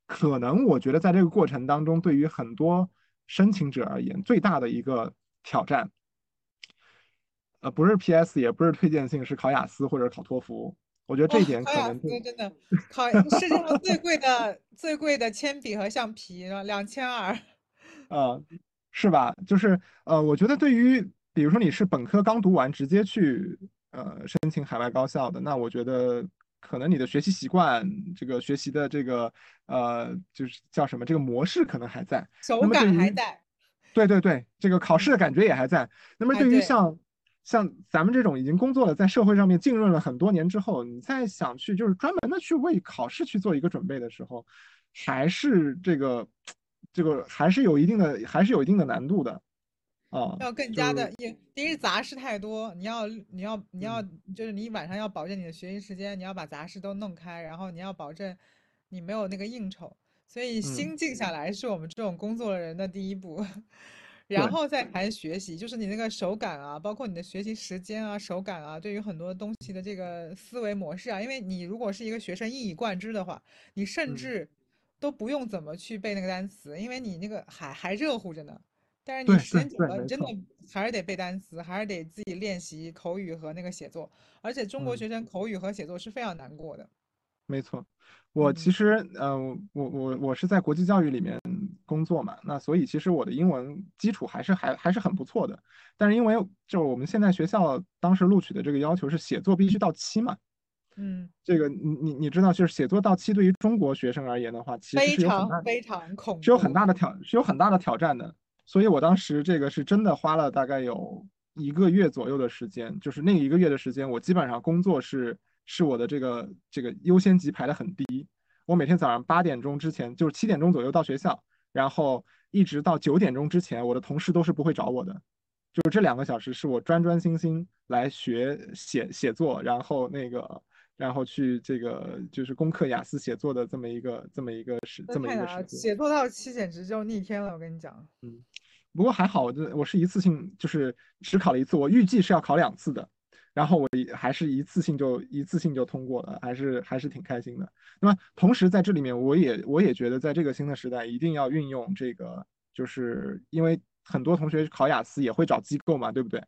可能我觉得在这个过程当中，对于很多申请者而言，最大的一个挑战，呃，不是 PS，也不是推荐信，是考雅思或者考托福。我觉得这，一点可能真的 考世界上最贵的最贵的铅笔和橡皮，两千二，呃，是吧？就是呃，我觉得对于比如说你是本科刚读完，直接去呃申请海外高校的，那我觉得可能你的学习习惯，这个学习的这个呃，就是叫什么，这个模式可能还在。手感还在，对对对，这个考试的嗯，感觉也还在。那么。对于像像咱们这种已经工作了，在社会上面浸润了很多年之后，你再想去就是专门的去为考试去做一个准备的时候，还是这个这个还是有一定的还是有一定的难度的啊，要更加的，也第一是杂事太多，你要你要你要嗯。就是你晚上要保证你的学习时间，你要把杂事都弄开，然后你要保证你没有那个应酬，所以嗯，心静下来是我们这种工作的人的第一步，然，后再谈学习，就是你那个手感啊，包括你的学习时间啊、手感啊，对于很多东西的这个思维模式啊，因为你如果是一个学生一以贯之的话，你甚嗯。至都不用怎么去背那个单词，因为你那个还还热乎着呢。但是你时间久了，你真的，还是得背单词，还是得自己练习口语和那个写作。而且中国嗯。学生口语和写作是非常难过的。没错，我其嗯实，呃，我我我是在国际教育里面工作嘛，那所以其实我的英文基础还是还还是很不错的，但是因为就我们现在学校当时录取的这个要求是写作必须到期嘛，嗯，这个你你你知道，就是写作到期对于中国学生而言的话，其实非是有很大常非常恐是有很。大的挑是有很大的挑战的，所以我当时这个是真的花了大概有一个月左右的时间，就是那一个月的时间，我基本上工作是是我的这个这个优先级排的很低，我每天早上八点钟之前，就是七点钟左右到学校，然后一直到九点钟之前，我的同事都是不会找我的，就是这两个小时是我专专心心来学写写作，然后那个。然后去这个就是攻克雅思写作的这么一个这么一个时这么一个时间。写作到期简直就逆天了，我跟你讲。嗯，不过还好，我这我是一次性就是只考了一次，我预计是要考两次的，然后我还是一次性就一次性就通过了，还是还是挺开心的。那么同时在这里面，我也我也觉得在这个新的时代，一定要运用这个，就是因为很多同学考雅思也会找机构嘛，对不对？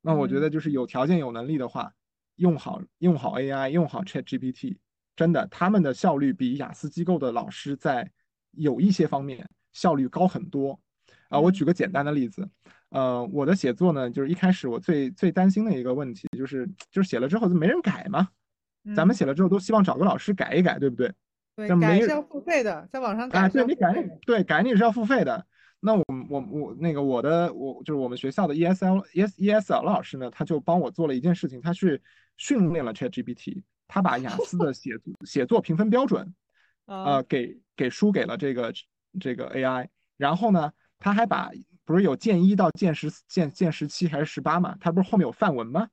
那我觉嗯得就是有条件有能力的话，用好用好 AI，用好 ChatGPT，真的他们的效率比雅思机构的老师在有一些方面效率高很多。啊，我举嗯个简单的例子，呃，我的写作呢，就是一开始我最最担心的一个问题，就是就是写了之后就没人改嘛，咱们嗯，写了之后都希望找个老师改一改，对不对？对，改是要付费的，在网上啊，改啊对你改。对改你是要付费的。那我我我那个我的我就是我们学校的 ESL ES ESL 老师呢，他就帮我做了一件事情，他去训练了 ChatGPT，他把雅思的写作写作评分标准，啊，呃，给给输给了这个这个 AI，然后呢，他还把不是有剑一到剑十剑剑十七还是十八嘛，他不是后面有范文吗？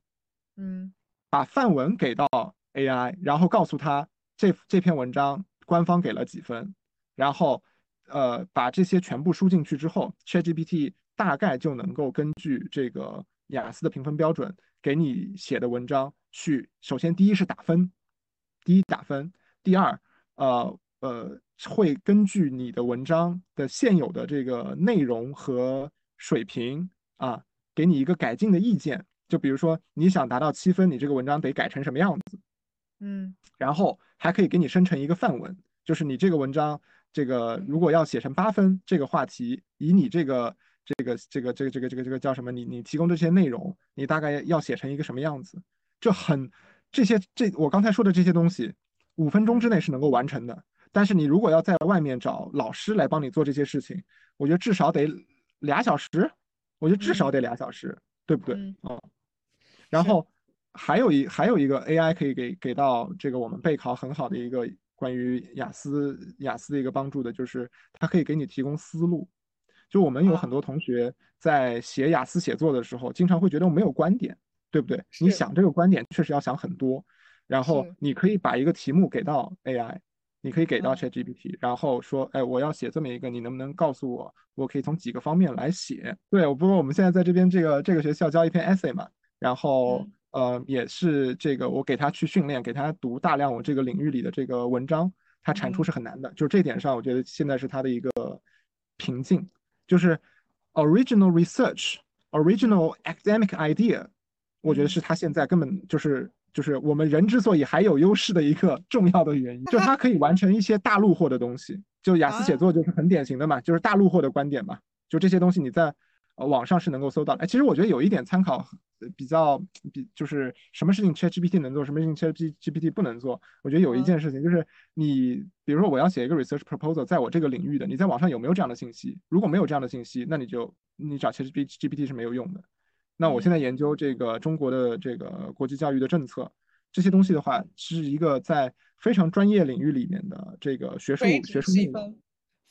嗯把范文给到 AI，然后告诉他这这篇文章官方给了几分，然后呃把这些全部输进去之后，ChatGPT 大概就能够根据这个雅思的评分标准给你写的文章去，首先第一是打分，第一打分，第二呃呃会根据你的文章的现有的这个内容和水平啊，给你一个改进的意见。就比如说你想达到七分，你这个文章得改成什么样子，嗯然后还可以给你生成一个范文，就是你这个文章，这个如果要写成八分，这个话题以你这个这个这个这个这个这个这个叫什么？你你提供这些内容，你大概要写成一个什么样子？这很这些这我刚才说的这些东西，五分钟之嗯内是能够完成的。但是你如果要在外面找老师来帮你做这些事情，我觉得至少得俩小时，我觉得至少嗯。得俩小时，对不对？嗯，哦，然，后还有一还有一个 AI 可以给给到这个我们备考很好的一个关于雅思雅思的一个帮助的，就是它可以给你提供思路。就我们有很啊，多同学在写雅思写作的时候，经常会觉得我没有观点，对不对？你想这个观点确实要想很多，然后，你可以把一个题目给到 AI，你可以给到嗯。ChatGPT，然后说，哎，我要写这么一个，你能不能告诉我，我可以从几个方面来写？对，我不过我们现在在这边这个这个学校教一篇 essay 嘛，然后嗯。呃也是这个我给他去训练，给他读大量我这个领域里的这个文章，他产出嗯。是很难的，就是这点上，我觉得现在是他的一个瓶颈，就是 original research、嗯 original academic idea，我觉得嗯，是他现在根本就是就是我们人之所以还有优势的一个 重要的原因，就它可以完成一些大陆货的东西，就雅思写啊，作就是很典型的嘛，就是大陆货的观点嘛，就这些东西你在呃网上是能够搜到的。哎，其实我觉得有一点参考呃比较比就是什么事情 ChatGPT 能做，什么事情 ChatGPT 不能做。我觉得有一嗯件事情就是你，比如说我要写一个 research proposal，在我这个领域的，你在网上有没有这样的信息？如果没有这样的信息，那你就你找 ChatGPT 是没有用的。那我现在嗯研究这个中国的这个国际教育的政策，这些东西嗯，的话，是一个在非常专业领域里面的这个学术学术。细分，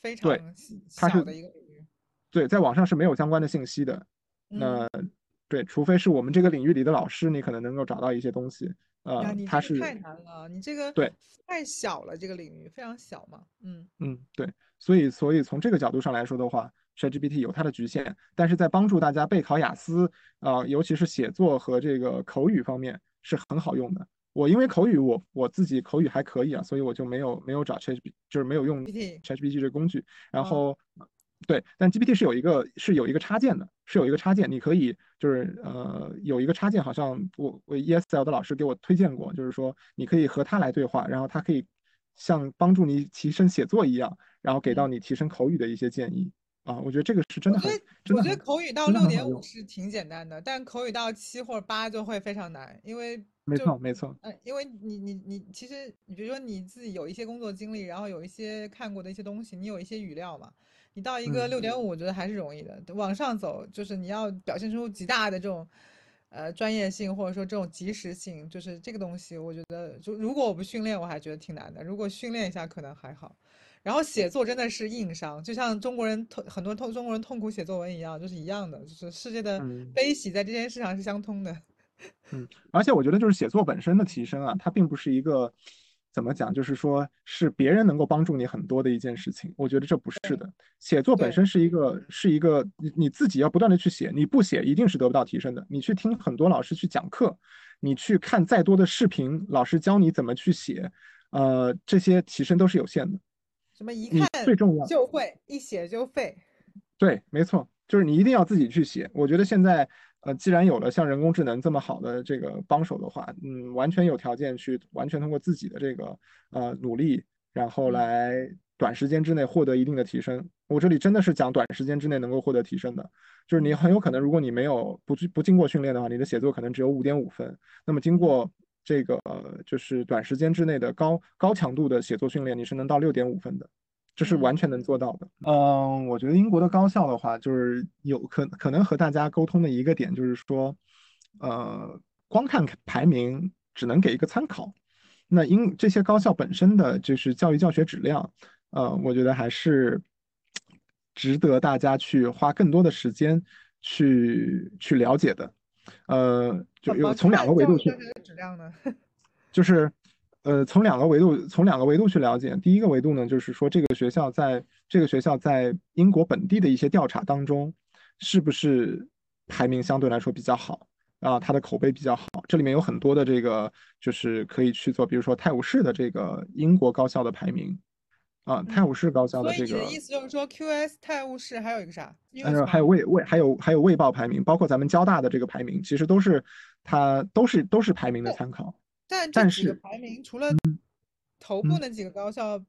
非，常细它是小的一个领域。对，在网上是没有相关的信息的。嗯，那对，除非是我们这个领域里的老师，你可能能够找到一些东西。呀，呃，你它是太难了，你这个对，太小了，这个领域非常小嘛。嗯嗯，对，所以所以从这个角度上来说的话，ChatGPT 有它的局限，但是在帮助大家备考雅思，呃，尤其是写作和这个口语方面是很好用的。我因为口语我我自己口语还可以啊，所以我就没有没有找 Chat，就是没有用 ChatGPT 这个工具。然后，对，但 GPT 是有一个是有一个插件的，是有一个插件，你可以就是呃有一个插件，好像我我 ESL 的老师给我推荐过，就是说你可以和他来对话，然后他可以像帮助你提升写作一样，然后给到你提升口语的一些建议。啊，我觉得这个是真的很，我觉得口语到六点五是挺简单的，但口语到七或者八就会非常难，因为没错没错，嗯，因为你你你其实你比如说你自己有一些工作经历，然后有一些看过的一些东西，你有一些语料嘛，你到一个六点五，我觉得还是容易的，往上走就是你要表现出极大的这种呃专业性或者说这种及时性，就是这个东西，我觉得就如果我不训练，我还觉得挺难的，如果训练一下可能还好。然后写作真的是硬伤，就像中国人痛很多痛中国人痛苦写作文一样，就是一样的，就是世界的悲喜在这件事上是相通的。嗯，而且我觉得就是写作本身的提升啊，它并不是一个怎么讲，就是说是别人能够帮助你很多的一件事情。我觉得这不是的，写作本身是一个是一个你你自己要不断的去写，你不写一定是得不到提升的。你去听很多老师去讲课，你去看再多的视频，老师教你怎么去写，呃，这些提升都是有限的。什么一看最重要就会，一写就废。对，没错，就是你一定要自己去写。我觉得现在，呃，既然有了像人工智能这么好的这个帮手的话，嗯，完全有条件去完全通过自己的这个呃努力，然后来短时间之内获得一定的提升。我这里真的是讲短时间之内能够获得提升的，就是你很有可能，如果你没有不不经过训练的话，你的写作可能只有五点五分。那么经过这个就是短时间之内的高高强度的写作训练，你是能到六点五分的，这是完全能做到的。嗯，我觉得英国的高校的话，就是有可可能和大家沟通的一个点就是说，呃，光看排名只能给一个参考。那英这些高校本身的就是教育教学质量，呃，我觉得还是值得大家去花更多的时间去去了解的。呃，就有从两个维度去，质量呢，就是，呃，从两个维度，从两个维度去了解。第一个维度呢，就是说这个学校在这个学校在英国本地的一些调查当中，是不是排名相对来说比较好啊？它的口碑比较好。这里面有很多的这个，就是可以去做，比如说泰晤士的这个英国高校的排名。啊，泰晤士高校的这个，你的意思就是说，QS 泰晤士还有一个啥？呃，还有卫卫，还有还有卫报排名，包括咱们交大的这个排名，其实都是它都是都是排名的参考。但但是排名除了头部那几个高校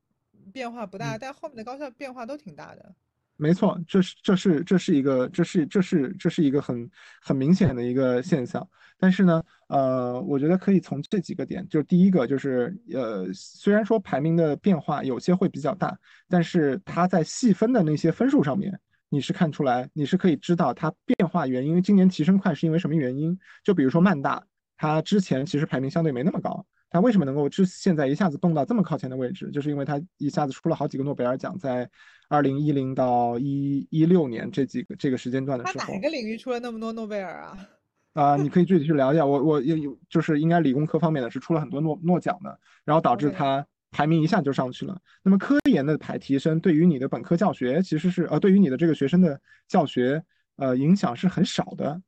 变化不大，但后面的高校变化都挺大的。没错，这是这是这是一个这是这是这是一个很很明显的一个现象。但是呢，呃，我觉得可以从这几个点，就是第一个就是，呃，虽然说排名的变化有些会比较大，但是它在细分的那些分数上面，你是看出来，你是可以知道它变化原因。今年提升快是因为什么原因？就比如说曼大，它之前其实排名相对没那么高，它为什么能够之现在一下子蹦到这么靠前的位置？就是因为它一下子出了好几个诺贝尔奖，在二零一零到一一六年这几个这个时间段的时候，哪个领域出了那么多诺贝尔啊？啊，你可以具体去了解我，我有有就是应该理工科方面的是出了很多诺诺奖的，然后导致它排名一下就上去了。那么科研的排提升对于你的本科教学其实是呃对于你的这个学生的教学呃影响是很少的。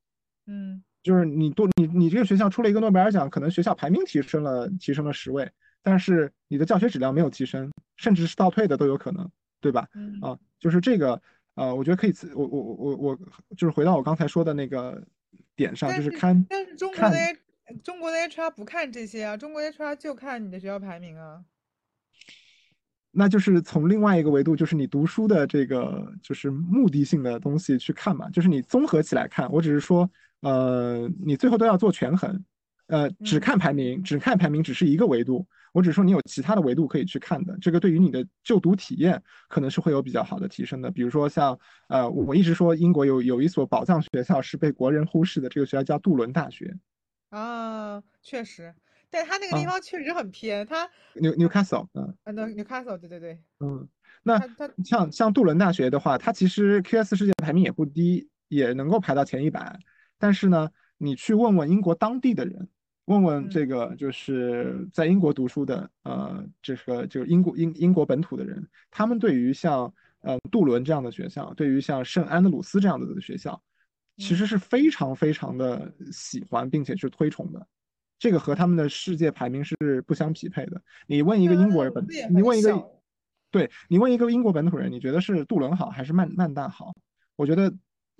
嗯，就是你多你你这个学校出了一个诺贝尔奖，可能学校排名提升了提升了十位，但是你的教学质量没有提升，甚至是倒退的都有可能，对吧？啊，就是这个呃，我觉得可以，我我我我我就是回到我刚才说的那个。点上就是看，但是中国的中国的 HR 不看这些啊，中国 HR 就看你的学校排名啊。那就是从另外一个维度，就是你读书的这个就是目的性的东西去看嘛，就是你综合起来看。我只是说，呃，你最后都要做权衡，呃，只看排名，只看排名只是一个维度。我只说你有其他的维度可以去看的，这个对于你的就读体验可能是会有比较好的提升的。比如说像呃，我一直说英国有有一所宝藏学校是被国人忽视的，这个学校叫杜伦大学。啊，确实，但它那个地方确实很偏，它 New Newcastle，嗯，啊，Newcastle，对对对，嗯，那像像杜伦大学的话，它其实 QS 世界排名也不低，也能够排到前一百，但是呢，你去问问英国当地的人。问问这个就是在英国读书的，呃，这个就是英国英英国本土的人，他们对于像呃杜伦这样的学校，对于像圣安德鲁斯这样的学校，其实是非常非常的喜欢并且是推崇的，这个和他们的世界排名是不相匹配的。你问一个英国人本，你问一个，对你问一个英国本土人，你觉得是杜伦好还是曼曼大好？我觉得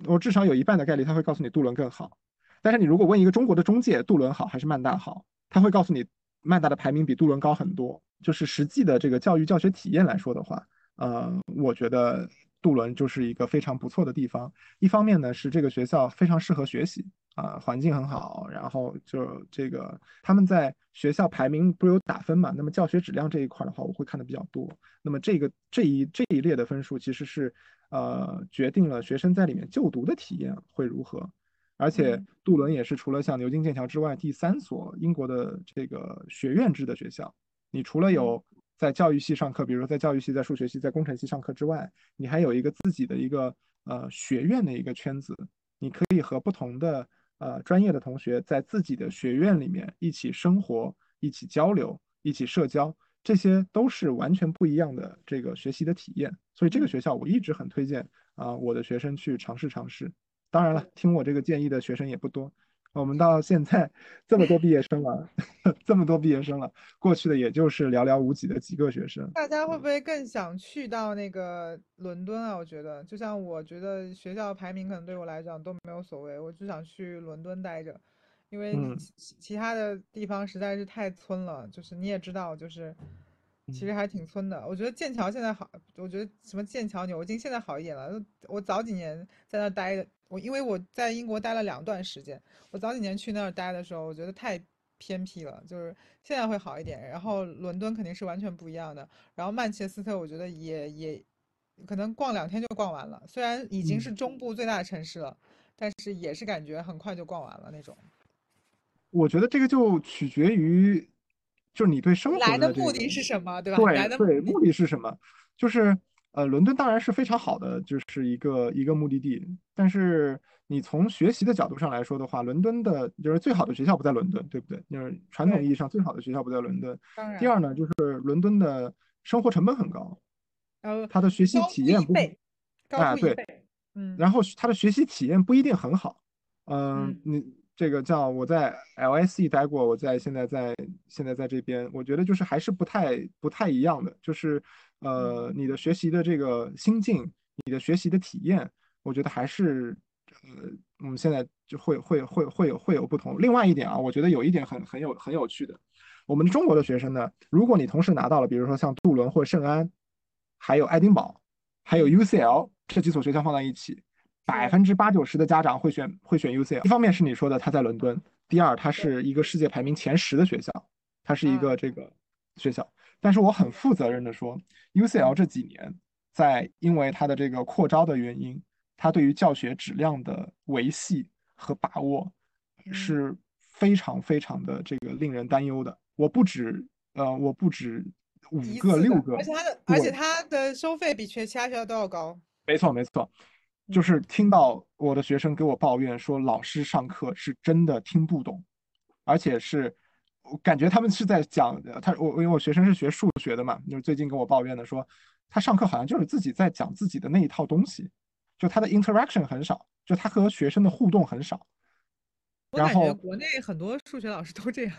我至少有一半的概率他会告诉你杜伦更好。但是你如果问一个中国的中介杜伦好还是曼大好，他会告诉你曼大的排名比杜伦高很多。就是实际的这个教育教学体验来说的话，呃，我觉得杜伦就是一个非常不错的地方。一方面呢是这个学校非常适合学习啊、环境很好，然后就这个他们在学校排名不是有打分嘛？那么教学质量这一块的话，我会看的比较多。那么这个这一这一列的分数其实是呃决定了学生在里面就读的体验会如何。而且嗯杜伦也是除了像牛津、剑桥之外第三所英国的这个学院制的学校。你除了有在教育系上课，比如说在教育系、在数学系、在工程系上课之外，你还有一个自己的一个呃学院的一个圈子，你可以和不同的呃专业的同学在自己的学院里面一起生活、一起交流、一起社交，这些都是完全不一样的这个学习的体验。所以这个学校我一直很推荐啊、我的学生去尝试尝试。当然了，听我这个建议的学生也不多。我们到现在这么多毕业生了，这么多毕业生了，过去的也就是寥寥无几的几个学生。大家会不会更想去到那个伦敦啊？我觉得，就像我觉得学校排名可能对我来讲都没有所谓，我就想去伦敦待着，因为嗯其其其他的地方实在是太村了。就是你也知道，就是其实嗯还挺村的。我觉得剑桥现在好，我觉得什么剑桥、牛津现在好一点了。我早几年在那待的，我因为我在英国待了两段时间，我早几年去那儿待的时候，我觉得太偏僻了，就是现在会好一点。然后伦敦肯定是完全不一样的。然后曼彻斯特，我觉得也也可能逛两天就逛完了，虽然已经嗯是中部最大的城市了，但是也是感觉很快就逛完了那种。我觉得这个就取决于，就是你对生活来的目的是什么，对吧？对对，的目的，目的是什么？就是呃，伦敦当然是非常好的，就是一个一个目的地。但是你从学习的角度上来说的话，伦敦的就是最好的学校不在伦敦，对不对？就是传统，意义上最好的学校不在伦敦。第二呢，就是伦敦的生活成本很高，呃，他的学习体验不，啊，对，嗯然后他的学习体验不一定很好。嗯，嗯你这个叫我在 LSE 待过，我在现在在现在在这边，我觉得就是还是不太不太一样的，就是呃嗯，你的学习的这个心境，你的学习的体验，我觉得还是呃我们现在就会会会会有会有不同。另外一点啊，我觉得有一点很很有很有趣的，我们中国的学生呢，如果你同时拿到了，比如说像杜伦或圣安，还有爱丁堡，还有嗯 UCL 这几所学校放在一起，百，分之八九十的家长会选会选 UCL。一方面是你说的他在伦敦，第二它，是一个世界排名前十的学校，它是一啊，个这个学校。但是我很负责任的说，UCL 嗯这几年在因为它的这个扩招的原因，它对于教学质量的维系和把握嗯，是非常非常的这个令人担忧的。我不止呃，我不止五个六个，而且它的，而且对，它的收费比全其他学校都要高，没错没错，就嗯，是听到我的学生给我抱怨说，老师上课是真的听不懂，而且是我感觉他们是在讲他我因为我学生是学数学的嘛，就是最近跟我抱怨的说，他上课好像就是自己在讲自己的那一套东西，就他的 interaction 很少，就他和学生的互动很少，我。感觉然后国内很多数学老师都这样，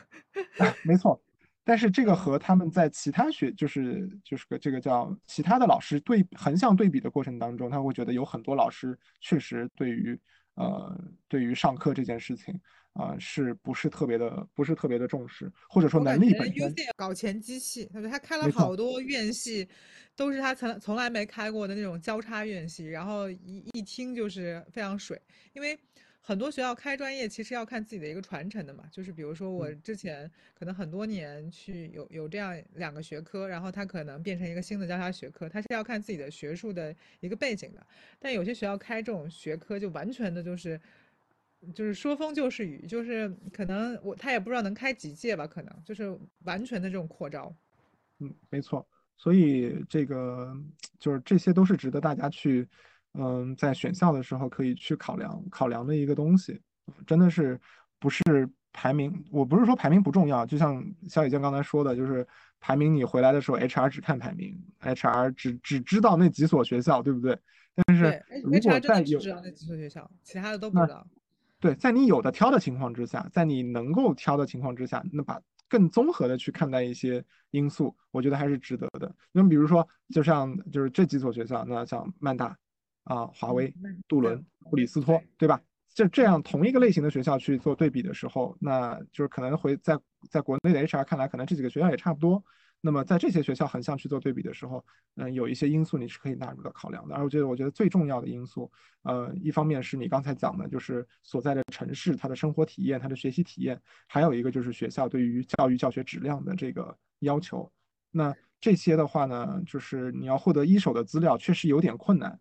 没错，但是这个嗯，和他们在其他学，就是就是个这个叫其他的老师对横向对比的过程当中，他会觉得有很多老师确实对于呃对于上课这件事情啊、呃是不是特别的不是特别的重视，或者说能力本身搞钱机器，他说他开了，好。多院系，都是他从从来没开过的那种交叉院系，然后一一听就是非常水，因为很多学校开专业其实要看自己的一个传承的嘛，就是比如说我嗯。之前可能很多年去有有这样两个学科，然后它可能变成一个新的交叉学科，它是要看自己的学术的一个背景的，但有些学校开这种学科就完全的就是。就是说风就是雨，就是可能我他也不知道能开几届吧，可能就是完全的这种扩招。嗯，没错，所以这个就是这些都是值得大家去嗯在选校的时候可以去考量考量的一个东西，真的是不是排名，我不是说排名不重要，就像肖宇健刚才说的，就是排名你回来的时候，HR 只看排名，HR 只只知道那几所学校，对不对？但是，HR 真的只果再有知道那几所学校，其他的都不知道。对，在你有的挑的情况之下，在你能够挑的情况之下，那把更综合的去看待一些因素，我觉得还是值得的。那么比如说，就像就是这几所学校，那像曼大啊、华为、杜伦、布里斯托，对吧？这这样同一个类型的学校去做对比的时候，那就是可能会在在国内的 HR 看来，可能这几个学校也差不多。那么在这些学校横向去做对比的时候，嗯，有一些因素你是可以纳入到考量的。而我觉得，我觉得最重要的因素，呃，一方面是你刚才讲的，就是所在的城市它的生活体验、它的学习体验，还有一个就是学校对于教育教学质量的这个要求。那这些的话呢，就是你要获得一手的资料，确实有点困难。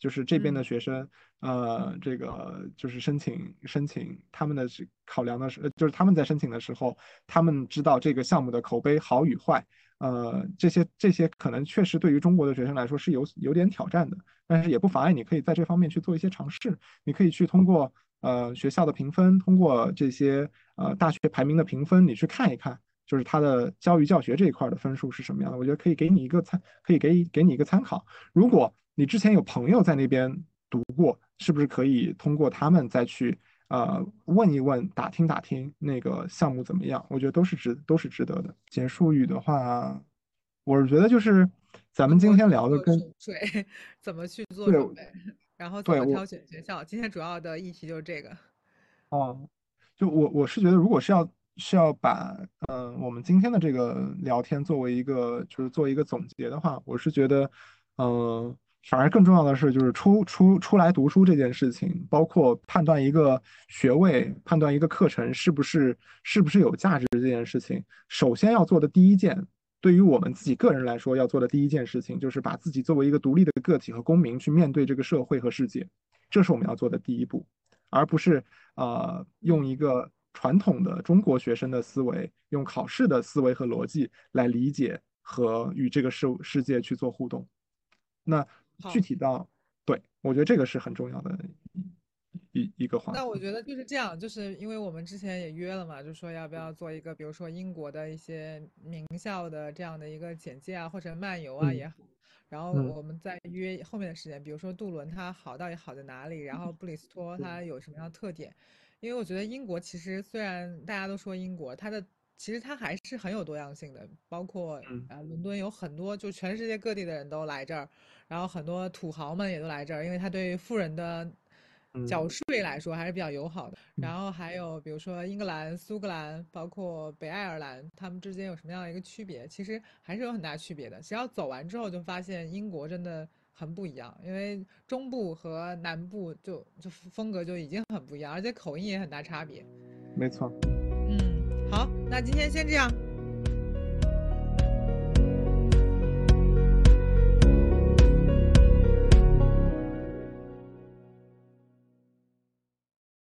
就是这边的学生，呃，这个就是申请申请他们的考量的是，就是他们在申请的时候，他们知道这个项目的口碑好与坏，呃，这些这些可能确实对于中国的学生来说是有有点挑战的，但是也不妨碍你可以在这方面去做一些尝试，你可以去通过呃学校的评分，通过这些呃大学排名的评分，你去看一看，就是他的教育教学这一块的分数是什么样的，我觉得可以给你一个参，可以给给你一个参考，如果。你之前有朋友在那边读过，是不是可以通过他们再去呃问一问、打听打听那个项目怎么样？我觉得都是值都是值得的。结束语的话，我是觉得就是咱们今天聊的跟对 怎么去做准备，然后怎么挑选学校。今天主要的议题就是这个。哦，就我我是觉得，如果是要是要把嗯我们今天的这个聊天作为一个就是做一个总结的话，我是觉得嗯。反而更重要的是，就是出出出来读书这件事情，包括判断一个学位、判断一个课程是不是是不是有价值这件事情，首先要做的第一件，对于我们自己个人来说要做的第一件事情，就是把自己作为一个独立的个体和公民去面对这个社会和世界，这是我们要做的第一步，而不是呃用一个传统的中国学生的思维，用考试的思维和逻辑来理解和与这个世世界去做互动，那。具体到，对我觉得这个是很重要的一一个话题。那我觉得就是这样，就是因为我们之前也约了嘛，就说要不要做一个，比如说英国的一些名校的这样的一个简介啊，或者漫游啊也好。然后我们再约后面的时间，比如说杜伦它好到底好在哪里，然后布里斯托它有什么样的特点？因为我觉得英国其实虽然大家都说英国，它的其实它还是很有多样性的，包括啊伦敦有很多就全世界各地的人都来这儿。然后很多土豪们也都来这儿，因为它对富人的缴税来说还是比较友好的。然后还有比如说英格兰、苏格兰，包括北爱尔兰，他们之间有什么样的一个区别？其实还是有很大区别的。只要走完之后，就发现英国真的很不一样，因为中部和南部就就风格就已经很不一样，而且口音也很大差别。没错。好，那今天先这样。